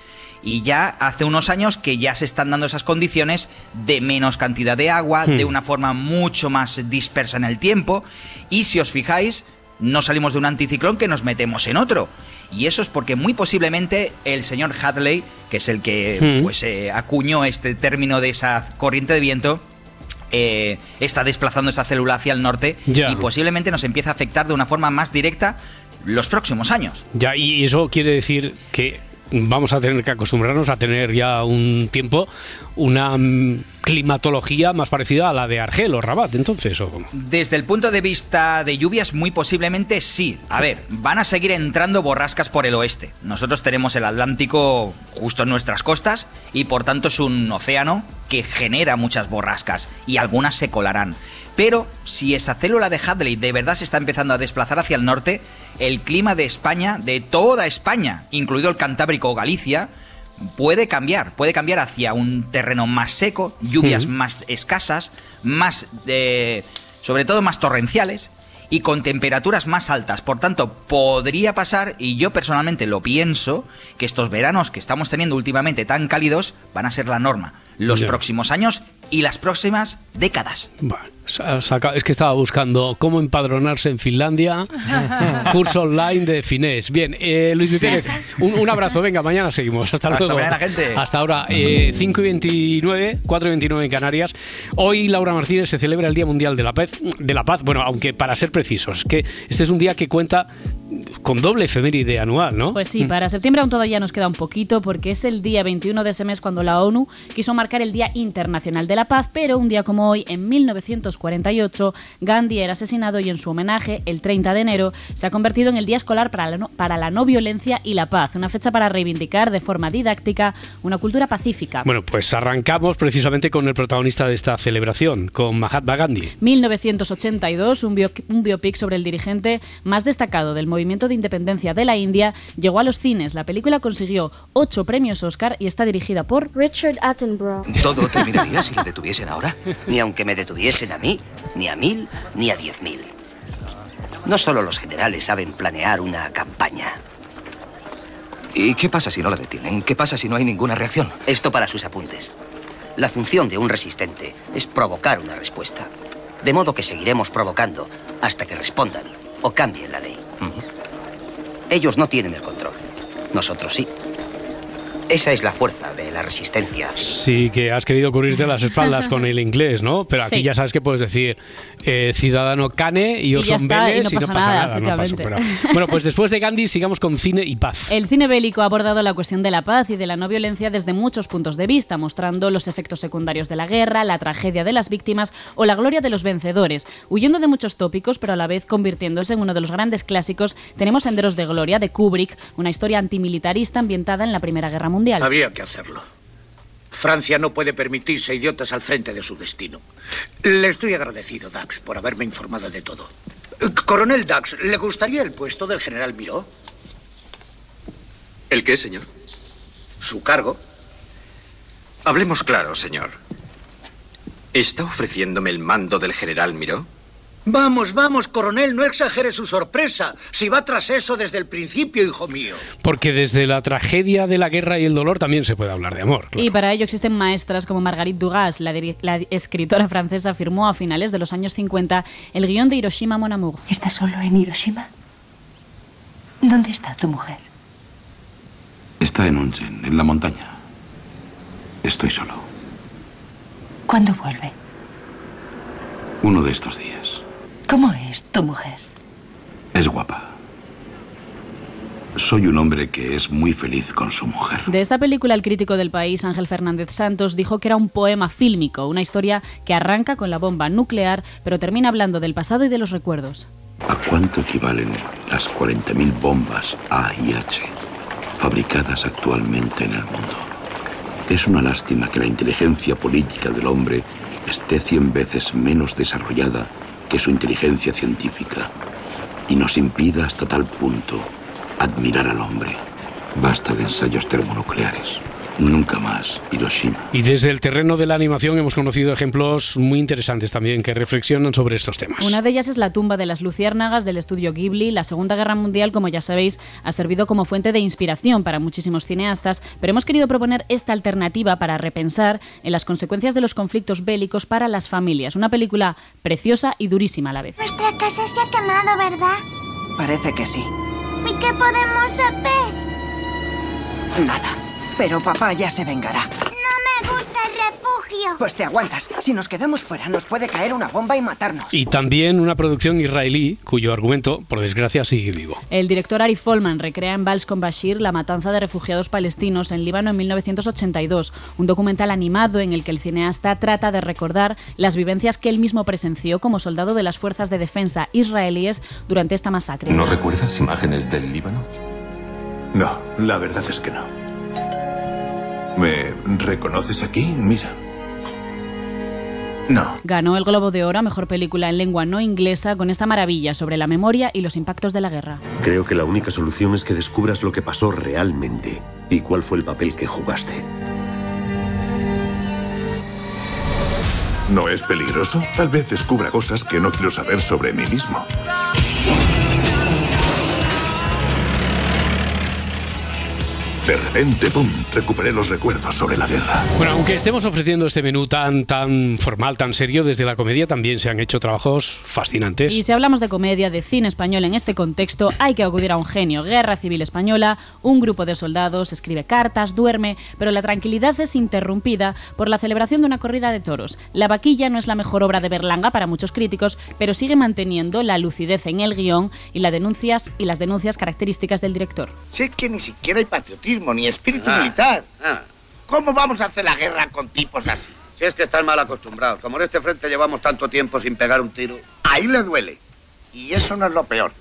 Y ya hace unos años que ya se están dando esas condiciones de menos cantidad de agua, Hmm. de una forma mucho más dispersa en el tiempo. Y si os fijáis, no salimos de un anticiclón que nos metemos en otro. Y eso es porque muy posiblemente el señor Hadley, que es el que Hmm. pues eh, acuñó este término de esa corriente de viento, eh, está desplazando esa célula hacia el norte y posiblemente nos empieza a afectar de una forma más directa los próximos años. Ya, y eso quiere decir que vamos a tener que acostumbrarnos a tener ya un tiempo una mm, climatología más parecida a la de Argel o Rabat, entonces. ¿o cómo? Desde el punto de vista de lluvias, muy posiblemente sí. A ver, van a seguir entrando borrascas por el oeste. Nosotros tenemos el Atlántico justo en nuestras costas y por tanto es un océano que genera muchas borrascas y algunas se colarán. Pero si esa célula de Hadley de verdad se está empezando a desplazar hacia el norte, el clima de España, de toda España, incluido el Cantábrico o Galicia, puede cambiar, puede cambiar hacia un terreno más seco, lluvias más escasas, más eh, sobre todo más torrenciales y con temperaturas más altas. Por tanto, podría pasar, y yo personalmente lo pienso, que estos veranos que estamos teniendo últimamente tan cálidos van a ser la norma los próximos años y las próximas décadas. Bueno, es que estaba buscando cómo empadronarse en Finlandia, curso online de finés. Bien, eh, Luis Sí. Pérez, un, un abrazo, venga, mañana seguimos. Hasta Hasta luego. mañana, gente. Hasta ahora, eh, 5 y 29, 4 y 29 en Canarias. Hoy, Laura Martínez, se celebra el Día Mundial de la Paz, de la Paz. Bueno, aunque para ser precisos, que este es un día que cuenta con doble efeméride anual, ¿no? Pues sí, para septiembre aún todavía nos queda un poquito porque es el día 21 de ese mes cuando la ONU quiso marcar el Día Internacional de la Paz, pero un día como hoy, en 1948, Gandhi era asesinado y en su homenaje, el 30 de enero, se ha convertido en el Día Escolar para la no, para la no violencia y la paz, una fecha para reivindicar de forma didáctica una cultura pacífica. Bueno, pues arrancamos precisamente con el protagonista de esta celebración, con Mahatma Gandhi. 1982, un, bio- un biopic sobre el dirigente más destacado del movimiento de independencia de la India, llegó a los cines. La película consiguió ocho premios Oscar y está dirigida por Richard Attenborough. ¿Todo terminaría si le detuviesen ahora? Ni aunque me detuviesen a mí, ni a mil, ni a diez mil. No solo los generales saben planear una campaña. ¿Y qué pasa si no la detienen? ¿Qué pasa si no hay ninguna reacción? Esto para sus apuntes. La función de un resistente es provocar una respuesta. De modo que seguiremos provocando hasta que respondan o cambien la ley. Ellos no tienen el control. Nosotros sí. Esa es la fuerza de la resistencia. Sí, que has querido cubrirte las espaldas con el inglés, ¿no? Pero aquí Sí. ya sabes que puedes decir eh, ciudadano cane y Orson está, y no y no pasa nada, nada. no pasa- efectivamente. pero- bueno, pues después de Gandhi sigamos con cine y paz. El cine bélico ha abordado la cuestión de la paz y de la no violencia desde muchos puntos de vista, mostrando los efectos secundarios de la guerra, la tragedia de las víctimas o la gloria de los vencedores. Huyendo de muchos tópicos, pero a la vez convirtiéndose en uno de los grandes clásicos, tenemos Senderos de Gloria de Kubrick, una historia antimilitarista ambientada en la Primera Guerra Mundial. Había que hacerlo. Francia no puede permitirse idiotas al frente de su destino. Le estoy agradecido, Dax, por haberme informado de todo. Coronel Dax, ¿le gustaría el puesto del general Miró? ¿El qué, señor? Su cargo. Hablemos claro, señor. ¿Está ofreciéndome el mando del general Miró? Vamos, vamos, coronel, no exagere su sorpresa. Si va tras eso desde el principio, hijo mío. Porque desde la tragedia de la guerra y el dolor también se puede hablar de amor. Y para ello existen maestras como Marguerite Dugas, la, escritora francesa, firmó a finales de los años 50 el guion de Hiroshima Mon Amour. ¿Estás solo en Hiroshima? ¿Dónde está tu mujer? Está en Onsen, en la montaña. Estoy solo. ¿Cuándo vuelve? Uno de estos días. ¿Cómo es tu mujer? Es guapa. Soy un hombre que es muy feliz con su mujer. De esta película, el crítico del país, Ángel Fernández Santos, dijo que era un poema fílmico, una historia que arranca con la bomba nuclear, pero termina hablando del pasado y de los recuerdos. ¿A cuánto equivalen las 40.000 bombas A y H fabricadas actualmente en el mundo? Es una lástima que la inteligencia política del hombre esté cien veces menos desarrollada que su inteligencia científica y nos impida hasta tal punto admirar al hombre. Basta de ensayos termonucleares. Nunca más Hiroshima. Y desde el terreno de la animación hemos conocido ejemplos muy interesantes también que reflexionan sobre estos temas. Una de ellas es la tumba de las luciérnagas del estudio Ghibli. La Segunda Guerra Mundial, como ya sabéis, ha servido como fuente de inspiración para muchísimos cineastas, pero hemos querido proponer esta alternativa para repensar en las consecuencias de los conflictos bélicos para las familias. Una película preciosa y durísima a la vez. Nuestra casa se ha quemado, ¿verdad? Parece que sí. ¿Y qué podemos hacer? Nada. Pero papá ya se vengará. No me gusta el refugio. Pues te aguantas. Si nos quedamos fuera, nos puede caer una bomba y matarnos. Y también una producción israelí cuyo argumento, por desgracia, sigue vivo. El director Ari Folman recrea en Vals con Bashir la matanza de refugiados palestinos en Líbano en 1982, un documental animado en el que el cineasta trata de recordar las vivencias que él mismo presenció como soldado de las fuerzas de defensa israelíes durante esta masacre. ¿No recuerdas imágenes del Líbano? No, la verdad es que no. ¿Me reconoces aquí? Mira. No. Ganó el Globo de Oro a Mejor Película en Lengua No Inglesa con esta maravilla sobre la memoria y los impactos de la guerra. Creo que la única solución es que descubras lo que pasó realmente y cuál fue el papel que jugaste. ¿No es peligroso? Tal vez descubra cosas que no quiero saber sobre mí mismo. De repente, ¡pum!, recuperé los recuerdos sobre la guerra. Bueno, aunque estemos ofreciendo este menú tan, tan formal, tan serio, desde la comedia también se han hecho trabajos fascinantes. Y si hablamos de comedia, de cine español en este contexto, hay que acudir a un genio. Guerra Civil Española, un grupo de soldados escribe cartas, duerme, pero la tranquilidad es interrumpida por la celebración de una corrida de toros. La vaquilla no es la mejor obra de Berlanga para muchos críticos, pero sigue manteniendo la lucidez en el guion y, las denuncias, y las denuncias características del director. Sé que ni siquiera hay patriotismo ni espíritu Ah, militar. ah. ¿Cómo vamos a hacer la guerra con tipos así? Si es que están mal acostumbrados. Como en este frente llevamos tanto tiempo sin pegar un tiro. Ahí le duele. Y eso no es lo peor.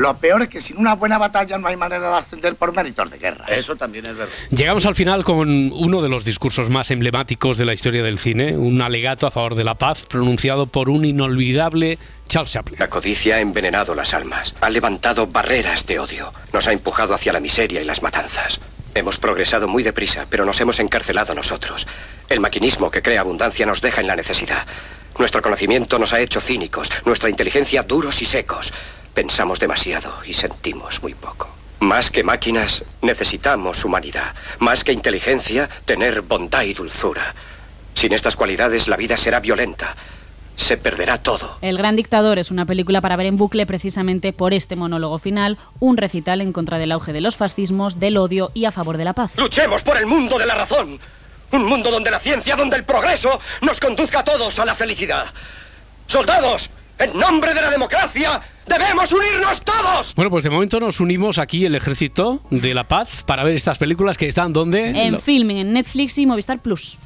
Lo peor es que sin una buena batalla no hay manera de ascender por méritos de guerra. Eso también es verdad. Llegamos al final con uno de los discursos más emblemáticos de la historia del cine, un alegato a favor de la paz pronunciado por un inolvidable Charles Chaplin. La codicia ha envenenado las almas, ha levantado barreras de odio, nos ha empujado hacia la miseria y las matanzas. Hemos progresado muy deprisa, pero nos hemos encarcelado nosotros. El maquinismo que crea abundancia nos deja en la necesidad. Nuestro conocimiento nos ha hecho cínicos, nuestra inteligencia duros y secos. Pensamos demasiado y sentimos muy poco. Más que máquinas, necesitamos humanidad. Más que inteligencia, tener bondad y dulzura. Sin estas cualidades, la vida será violenta. Se perderá todo. El Gran Dictador es una película para ver en bucle precisamente por este monólogo final, un recital en contra del auge de los fascismos, del odio y a favor de la paz. Luchemos por el mundo de la razón. Un mundo donde la ciencia, donde el progreso nos conduzca a todos a la felicidad. Soldados, en nombre de la democracia, debemos unirnos todos. Bueno, pues de momento nos unimos aquí el Ejército de la Paz para ver estas películas que están donde... En filming, en Netflix y Movistar Plus.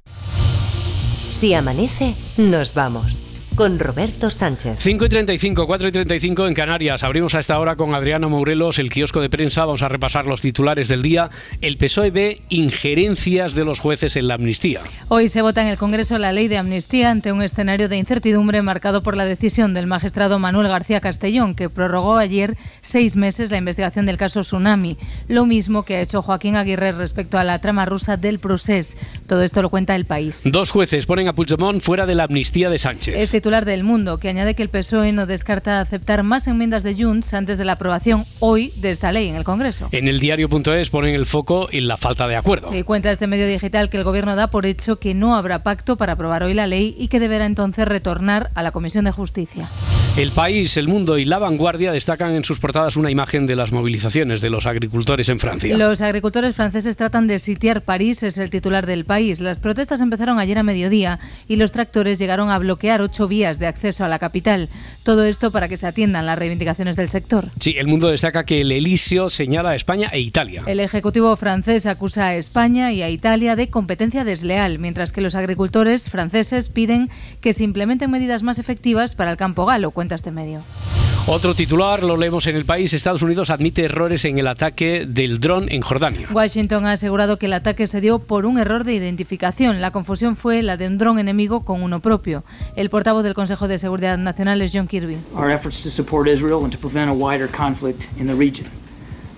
Si amanece, nos vamos. Con Roberto Sánchez. 5 y 35, 4 y 35 en Canarias. Abrimos a esta hora con Adriano Mourelos el kiosco de prensa. Vamos a repasar los titulares del día. El PSOE ve injerencias de los jueces en la amnistía. Hoy se vota en el Congreso la ley de amnistía ante un escenario de incertidumbre marcado por la decisión del magistrado Manuel García Castellón, que prorrogó ayer seis meses la investigación del caso Tsunami. Lo mismo que ha hecho Joaquín Aguirre respecto a la trama rusa del procés. Todo esto lo cuenta el país. Dos jueces ponen a Puigdemont fuera de la amnistía de Sánchez. Es titular del Mundo, que añade que el PSOE no descarta aceptar más enmiendas de Junts antes de la aprobación hoy de esta ley en el Congreso. En el diario.es ponen el foco en la falta de acuerdo. Y cuenta este medio digital que el Gobierno da por hecho que no habrá pacto para aprobar hoy la ley y que deberá entonces retornar a la Comisión de Justicia. El país, el mundo y la vanguardia destacan en sus portadas una imagen de las movilizaciones de los agricultores en Francia. Los agricultores franceses tratan de sitiar París, es el titular del país. Las protestas empezaron ayer a mediodía y los tractores llegaron a bloquear ocho vías de acceso a la capital. Todo esto para que se atiendan las reivindicaciones del sector. Sí, el mundo destaca que el Elíseo señala a España e Italia. El Ejecutivo francés acusa a España y a Italia de competencia desleal, mientras que los agricultores franceses piden que se implementen medidas más efectivas para el campo galo, cuenta este medio. Otro titular lo leemos en el país. Estados Unidos admite errores en el ataque del dron en Jordania. Washington ha asegurado que el ataque se dio por un error de identificación. La confusión fue la de un dron enemigo con uno propio. El portavoz del Consejo de Seguridad Nacional es John Kirby. Our efforts to support Israel and to prevent a wider conflict in the region.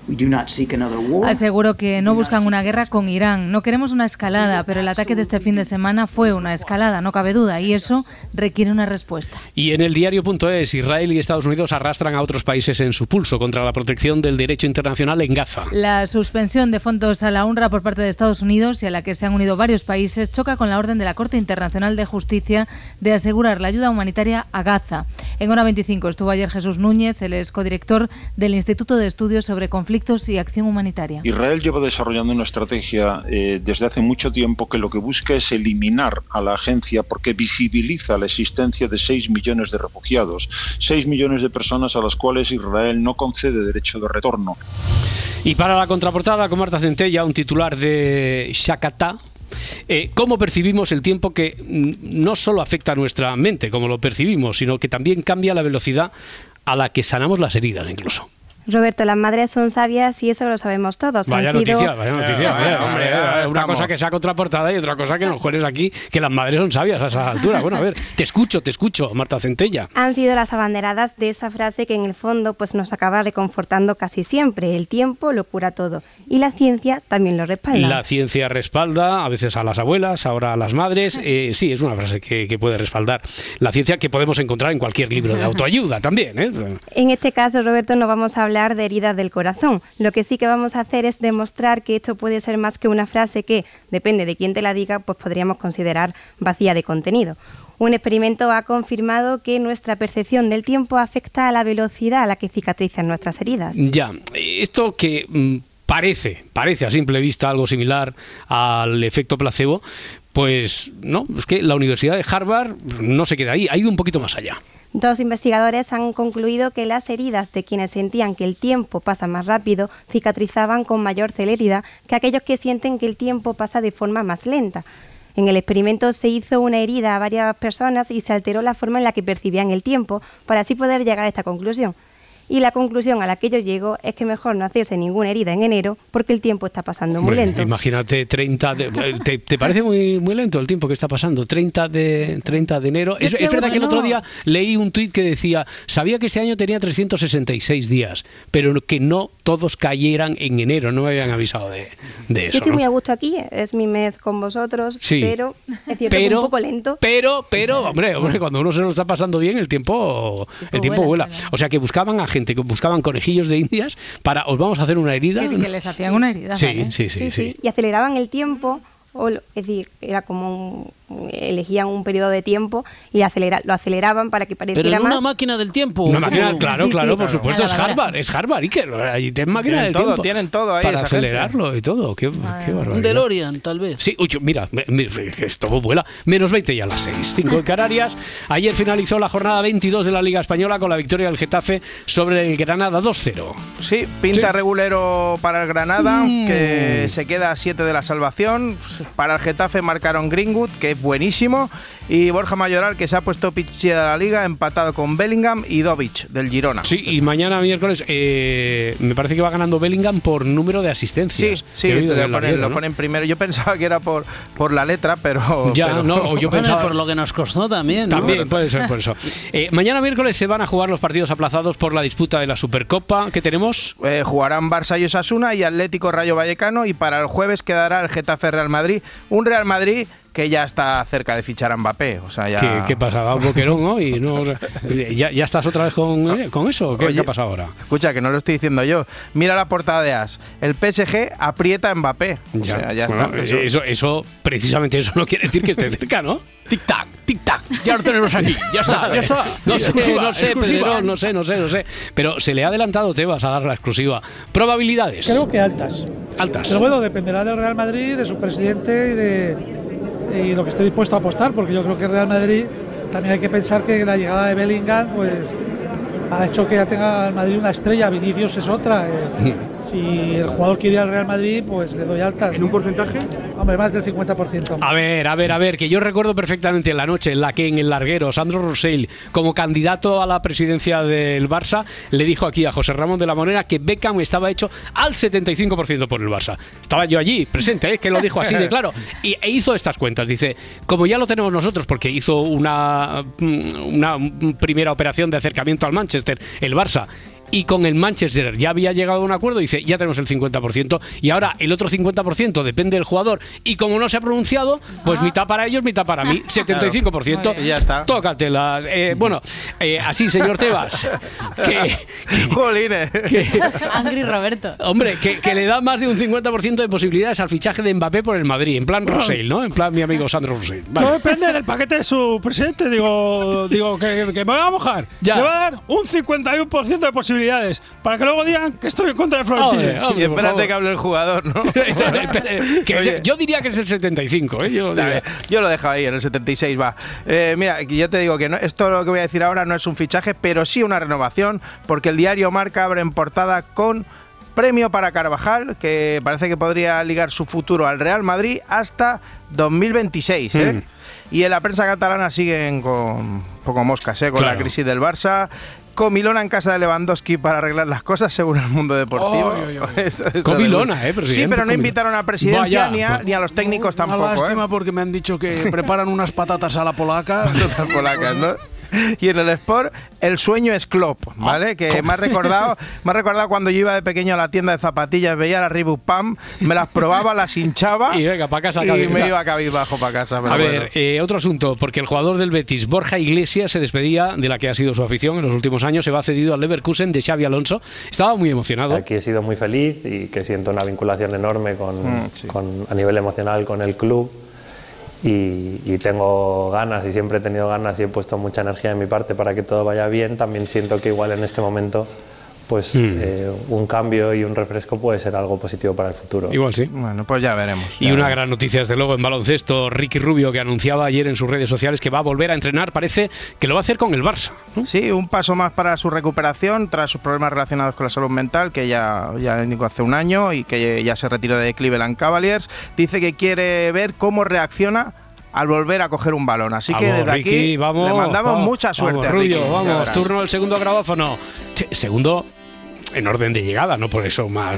We do not seek another war. Aseguró que no buscan una guerra con Irán. No queremos una escalada, pero el ataque de este fin de semana fue una escalada, no cabe duda, y eso requiere una respuesta. Y en el diario.es, Israel y Estados Unidos arrastran a otros países en su pulso contra la protección del derecho internacional en Gaza. La suspensión de fondos a la UNRWA por parte de Estados Unidos y a la que se han unido varios países choca con la orden de la Corte Internacional de Justicia de asegurar la ayuda humanitaria a Gaza. En hora 25 estuvo ayer Jesús Núñez, el ex codirector del Instituto de Estudios sobre Conflictos y acción humanitaria. Israel lleva desarrollando una estrategia eh, desde hace mucho tiempo que lo que busca es eliminar a la agencia porque visibiliza la existencia de 6 millones de refugiados, 6 millones de personas a las cuales Israel no concede derecho de retorno. Y para la contraportada con Marta Centella, un titular de Shakata, eh, cómo percibimos el tiempo que mm, no solo afecta a nuestra mente, como lo percibimos, sino que también cambia la velocidad a la que sanamos las heridas incluso. Roberto, las madres son sabias y eso lo sabemos todos. Vaya Han sido- noticia, vaya noticia. Eh, vaya, hombre, hombre, ya una estamos. cosa que sea contraportada y otra cosa que nos juegues aquí, que las madres son sabias a esa altura. Bueno, a ver, te escucho, te escucho, Marta Centella. han sido las abanderadas de esa frase que en el fondo pues nos acaba reconfortando casi siempre. El tiempo lo cura todo y la ciencia también lo respalda. La ciencia respalda a veces a las abuelas, ahora a las madres. Eh, sí, es una frase que, que puede respaldar la ciencia que podemos encontrar en cualquier libro de autoayuda también. ¿eh? En este caso, Roberto, no vamos a hablar de heridas del corazón. Lo que sí que vamos a hacer es demostrar que esto puede ser más que una frase que, depende de quién te la diga, pues podríamos considerar vacía de contenido. Un experimento ha confirmado que nuestra percepción del tiempo afecta a la velocidad a la que cicatrizan nuestras heridas. Ya, esto que mm, parece, parece a simple vista algo similar al efecto placebo, pues no, es que la Universidad de Harvard no se queda ahí, ha ido un poquito más allá. Dos investigadores han concluido que las heridas de quienes sentían que el tiempo pasa más rápido cicatrizaban con mayor celeridad que aquellos que sienten que el tiempo pasa de forma más lenta. En el experimento se hizo una herida a varias personas y se alteró la forma en la que percibían el tiempo para así poder llegar a esta conclusión. Y la conclusión a la que yo llego es que mejor no hacerse ninguna herida en enero porque el tiempo está pasando muy Hombre, lento. Imagínate 30 de, eh, ¿te, te parece muy, muy lento el tiempo que está pasando? 30 de, 30 de enero. Es, Es es verdad que el otro día leí un tuit que decía, sabía que este año tenía 366 días, pero que no todos cayeran en enero, no me habían avisado de, de Yo eso. estoy ¿no? muy a gusto aquí, es mi mes con vosotros, Sí. pero es cierto que Pero- un poco lento. Pero, pero, hombre, hombre, cuando uno se lo está pasando bien, el tiempo, el tiempo vuela. O sea que buscaban a gente, que buscaban conejillos de indias para, os vamos a hacer una herida. Que, que les hacían una herida. Sí, ¿vale? sí, sí, sí. y aceleraban el tiempo, o, lo- es decir, era como un- elegían un periodo de tiempo y acelera- lo aceleraban para que Pero pareciera en una más. máquina del tiempo. Una máquina, claro, Sí, sí, claro, por claro. supuesto, es. Harvard, es Harvard, Iker. Ahí tienen máquina Tienen del todo, tiempo. tienen todo ahí Para esa gente. acelerarlo y todo. Qué, qué barbaridad. Un DeLorean, tal vez. Sí, uy, mira, que esto vuela. Menos 20 ya a las 6. 5 en Canarias. Ayer finalizó la jornada 22 de la Liga Española con la victoria del Getafe sobre el Granada 2-0. Sí, pinta Sí. regulero para el Granada, Mm. que se queda a 7 de la salvación. Para el Getafe marcaron Greenwood, que buenísimo. Y Borja Mayoral, que se ha puesto pichi de la liga, empatado con Bellingham y Dovic, del Girona. Sí, y mañana miércoles eh, me parece que va ganando Bellingham por número de asistencias. Sí, oído lo del ponen, larguero, lo ¿no? ponen primero. Yo pensaba que era por, por la letra, pero. Ya, pero- no, o yo Bueno, pensaba... por lo que nos costó también. ¿no? También puede ser por eso. Eh, mañana miércoles se van a jugar los partidos aplazados por la disputa de la Supercopa. ¿Qué tenemos? Eh, jugarán Barça y Osasuna y Atlético Rayo Vallecano y para el jueves quedará el Getafe Real Madrid, un Real Madrid que ya está cerca de fichar a Mbappé, o sea, ya ¿Qué, qué pasa? ¿Va un boquerón hoy? No, ¿ya, ya estás otra vez con, eh, con eso? ¿Qué, Oye, qué ha pasado ahora? Escucha, que no lo estoy diciendo yo. Mira la portada de As. El PSG aprieta a Mbappé. O Ya, sea, ya bueno, está. eso, eso, eso, precisamente eso no quiere decir que esté cerca, ¿no? Tic-tac, tic-tac. Ya lo tenemos aquí. Ya está, ya está. No sé, Exclusiva, no sé. Pedrerol, no sé, no sé, no sé. Pero se le ha adelantado Tebas a dar la exclusiva. Probabilidades. Creo que altas. Altas. Pero bueno, dependerá del Real Madrid, de su presidente y de y lo que esté dispuesto a apostar, porque yo creo que Real Madrid también hay que pensar que la llegada de Bellingham pues ha hecho que ya tenga el Madrid una estrella, Vinicius es otra. eh. Si el jugador quiere ir al Real Madrid, pues le doy altas. ¿En un porcentaje? Hombre, más del 50%. A ver, a ver, a ver, que yo recuerdo perfectamente la noche en la que en el larguero Sandro Rosell, como candidato a la presidencia del Barça, le dijo aquí a José Ramón de la Morena que Beckham estaba hecho al 75% por el Barça. Estaba yo allí, presente, ¿eh? que lo dijo así de claro. Y, e hizo estas cuentas. Dice, como ya lo tenemos nosotros, porque hizo una, una primera operación de acercamiento al Manchester, el Barça. Y con el Manchester ya había llegado a un acuerdo, dice, ya tenemos el 50%, y ahora el otro 50% depende del jugador, y como no se ha pronunciado, pues mitad para ellos, mitad para mí, 75%. Claro. Y ya está. Tócatelas. Eh, bueno, eh, así, señor Tebas, que, Jolines. Angry Roberto. hombre, que, que le da más de un 50% de posibilidades al fichaje de Mbappé por el Madrid, en plan Rosell, ¿no? En plan mi amigo Sandro Rosell. Vale. Todo depende del paquete de su presidente. Digo, digo que, que me voy a mojar. Ya. Le va a dar un 51% de posibilidades posibilidades. Para que luego digan que estoy en contra de Florentino. y espérate que hable el jugador, ¿no? Que Oye. es- yo diría que es el 75, ¿eh? Yo diría- Yo lo dejo ahí, en el 76 va. Eh, mira, yo te digo que no- esto lo que voy a decir ahora no es un fichaje, pero sí una renovación, porque el diario Marca abre en portada con premio para Carvajal, que parece que podría ligar su futuro al Real Madrid hasta 2026. ¿eh? Mm. Y en la prensa catalana siguen con poco moscas, ¿eh? con la crisis del Barça. Comilona en casa de Lewandowski para arreglar las cosas, según el mundo deportivo. Eso- eso Comilona, ¿eh, presidente? Sí, pero no Comilona. invitaron a presidencia Vaya, ni, a, ni a los técnicos Una tampoco. ¿eh? lástima porque me han dicho que preparan unas patatas a la polaca. Las polacas, ¿no? Y en el Sport, el sueño es Klopp, ¿vale? Que me ha recordado, me ha recordado cuando yo iba de pequeño a la tienda de zapatillas, veía la Reebok Pam, me las probaba, las hinchaba Y venga, pa' casa, y cabeza. me iba cabizbajo para casa. pero A bueno. ver, eh, otro asunto, porque el jugador del Betis, Borja Iglesias, se despedía de la que ha sido su afición en los últimos años, se va cedido al Leverkusen de Xavi Alonso. Estaba muy emocionado. Aquí he sido muy feliz y que siento una vinculación enorme con, Mm, con- a nivel emocional con el club y, y tengo ganas y siempre he tenido ganas y he puesto mucha energía de mi parte para que todo vaya bien. También siento que igual en este momento pues Mm. eh, un cambio y un refresco puede ser algo positivo para el futuro. Igual sí. Bueno, pues ya veremos. Y una gran noticia, desde luego, en baloncesto, Ricky Rubio, que anunciaba ayer en sus redes sociales que va a volver a entrenar, parece que lo va a hacer con el Barça. Sí, un paso más para su recuperación tras sus problemas relacionados con la salud mental, que ya, ya indicó hace un año y que ya se retiró de Cleveland Cavaliers. Dice que quiere ver cómo reacciona al volver a coger un balón. Así que Vamos, desde Ricky, aquí vamos, le mandamos vamos, mucha suerte. Vamos, a Ricky, Rubio, vamos, turno del segundo grabófono. Che, Segundo en orden de llegada, no por eso más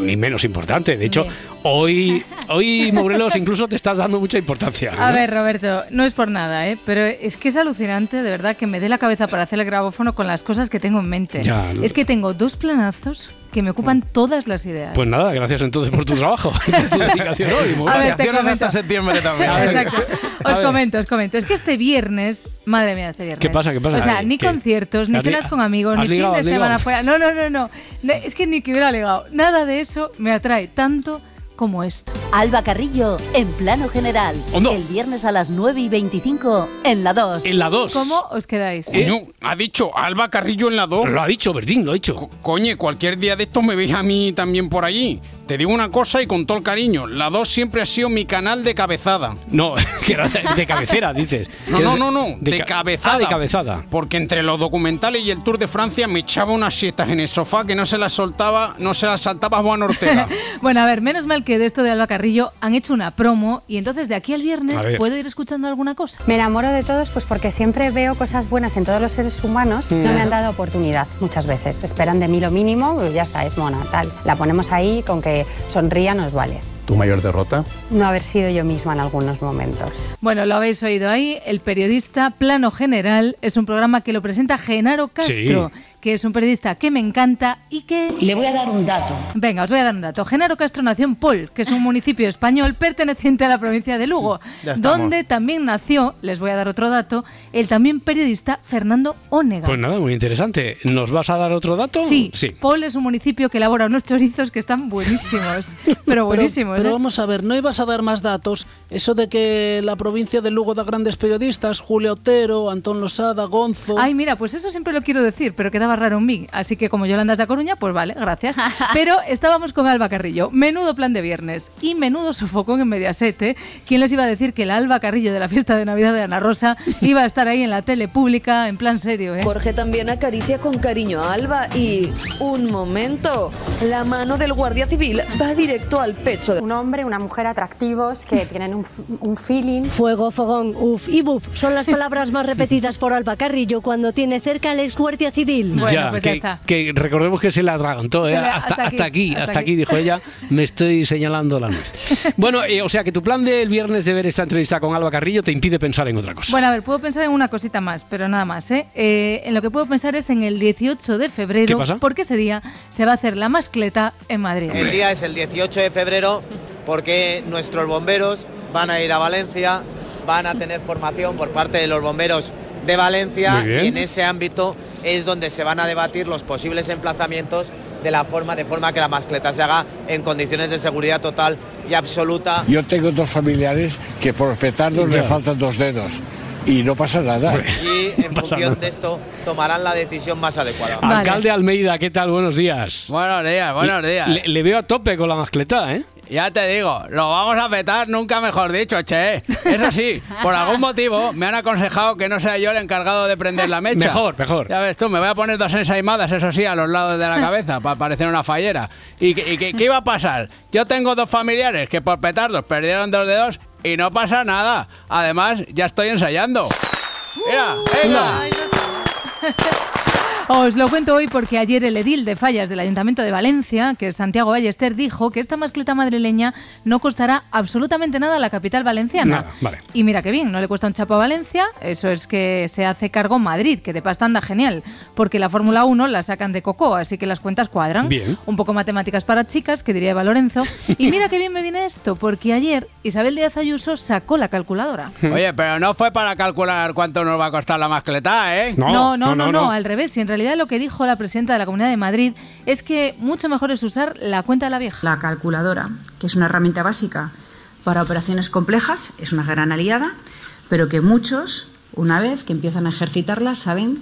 ni menos importante. De hecho, Bien. hoy, hoy Morelos incluso te estás dando mucha importancia. A ver, Roberto, no es por nada, ¿eh? pero es que es alucinante, de verdad, que me dé la cabeza para hacer el grabófono con las cosas que tengo en mente. Ya, lo- Es que tengo dos planazos que me ocupan todas las ideas. Pues nada, gracias entonces por tu trabajo, por tu dedicación hoy. A ver, te hasta septiembre también. Exacto. Os comento, os comento. Es que este viernes, madre mía, este viernes. ¿Qué pasa, qué pasa? O sea, ni ¿qué? conciertos, ni ¿Has li- cenas con amigos, ni fin ligado, de has ligado? semana fuera. No, no, no, no. No, Es que ni que hubiera legado. Nada de eso me atrae tanto como esto. Alba Carrillo, en plano general. Hondo. El viernes a las 9 y 25 en la 2. En la 2. ¿Cómo os quedáis? Coño, ha dicho Alba Carrillo en la 2. Lo ha dicho, Bertín, lo ha dicho. Coño, cualquier día de estos me veis a mí también por allí. Te digo una cosa y con todo el cariño. La 2 siempre ha sido mi canal de cabezada. No, que era de, de cabecera, dices. No, Que no, no, no, de, ca- cabezada. Ah, de cabezada. Porque entre los documentales y el Tour de Francia me echaba unas siestas en el sofá que no se las soltaba, no se las saltaba Juan Ortega. Bueno, a ver, menos mal que de esto de Alba Carrillo han hecho una promo y entonces de aquí al viernes puedo ir escuchando alguna cosa. Me enamoro de todos pues porque siempre veo cosas buenas en todos los seres humanos. No me han dado oportunidad muchas veces. Esperan de mí lo mínimo, y ya está, es mona, tal. La ponemos ahí con que sonría nos vale. ¿Tu mayor derrota? No haber sido yo misma en algunos momentos. Bueno, lo habéis oído ahí, el periodista Plano General es un programa que lo presenta Genaro Castro, que es un periodista que me encanta y que... Le voy a dar un dato. Venga, os voy a dar un dato. Genaro Castro nació en Pol, que es un municipio español perteneciente a la provincia de Lugo, donde también nació, les voy a dar otro dato, el también periodista Fernando Ónega. Pues nada, muy interesante. ¿Nos vas a dar otro dato? Sí, Sí. Pol es un municipio que elabora unos chorizos que están buenísimos, pero buenísimos. Pero ¿eh? vamos a ver, ¿no ibas a dar más datos? Eso de que la provincia de Lugo da grandes periodistas, Julio Otero, Antón Losada, Gonzo... Ay, mira, pues eso siempre lo quiero decir, pero quedaba raro en mí. Así que como Yolanda es de A Coruña, pues vale, gracias. Pero estábamos con Alba Carrillo. Menudo plan de viernes y menudo sofocón en Mediaset. ¿eh? ¿Quién les iba a decir que la Alba Carrillo de la fiesta de Navidad de Ana Rosa iba a estar ahí en la tele pública en plan serio? ¿eh? Jorge también acaricia con cariño a Alba y... Un momento. La mano del guardia civil va directo al pecho. Un hombre, una mujer atractivos que tienen un, un feeling. Fuego, fogón, uf y buf son las palabras más repetidas por Alba Carrillo cuando tiene cerca al ex guardia civil. ya, que, que recordemos que se le atragantó, ¿eh? Hasta, hasta hasta aquí, hasta, hasta aquí, aquí. dijo ella, me estoy señalando la nuez. Bueno, eh, o sea que tu plan del viernes de ver esta entrevista con Alba Carrillo te impide pensar en otra cosa. Bueno, a ver, puedo pensar en una cosita más, pero nada más, ¿eh? Eh, en lo que puedo pensar es en el 18 de febrero, ¿Qué pasa? porque ese día se va a hacer la mascleta en Madrid. El día es el 18 de febrero porque nuestros bomberos van a ir a Valencia, van a tener formación por parte de los bomberos de Valencia y en ese ámbito es donde se van a debatir los posibles emplazamientos de la forma de forma que la mascleta se haga en condiciones de seguridad total y absoluta. Yo tengo dos familiares que por Ya. le faltan dos dedos. y no pasa nada. Y en función de esto tomarán la decisión más adecuada. Alcalde Almeida, ¿qué tal? Buenos días. Buenos días, buenos días. Le, le veo a tope con la mascleta, ¿eh? Ya te digo, lo vamos a petar, nunca mejor dicho, che. Eso sí, por algún motivo me han aconsejado que no sea yo el encargado de prender la mecha. Mejor, mejor. Ya ves tú, me voy a poner dos ensaimadas, eso sí, a los lados de la cabeza, para parecer una fallera. ¿Y, qué- y qué- qué iba a pasar? Yo tengo dos familiares que por petardos perdieron dos dedos y no pasa nada. Además, ya estoy ensayando. Mira, venga. Os lo cuento hoy porque ayer el edil de fallas del Ayuntamiento de Valencia, que es Santiago Ballester, dijo que esta mascleta madrileña no costará absolutamente nada a la capital valenciana. Nada, vale. Y mira qué bien, no le cuesta un chapo a Valencia, eso es que se hace cargo Madrid, que de pasta anda genial, porque la Fórmula 1 la sacan de Coco, así que las cuentas cuadran. Bien. Un poco matemáticas para chicas, que diría Eva Lorenzo. Y mira qué bien me viene esto, porque ayer Isabel Díaz Ayuso sacó la calculadora. Oye, pero no fue para calcular cuánto nos va a costar la mascleta, ¿eh? No, no, no, no, al revés. En realidad lo que dijo la presidenta de la Comunidad de Madrid es que mucho mejor es usar la cuenta de la vieja. La calculadora, que es una herramienta básica para operaciones complejas, es una gran aliada, pero que muchos, una vez que empiezan a ejercitarla, saben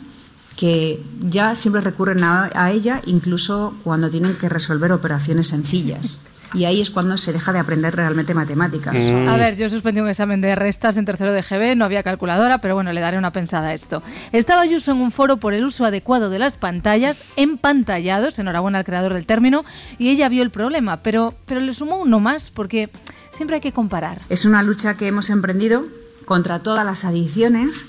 que ya siempre recurren a ella incluso cuando tienen que resolver operaciones sencillas. Y ahí es cuando se deja de aprender realmente matemáticas. A ver, yo suspendí un examen de restas en tercero de GB, no había calculadora, pero bueno, le daré una pensada a esto. Estaba Ayuso en un foro por el uso adecuado de las pantallas, empantallados, enhorabuena al creador del término, y ella vio el problema, pero, pero le sumó uno más, porque siempre hay que comparar. Es una lucha que hemos emprendido contra todas las adicciones,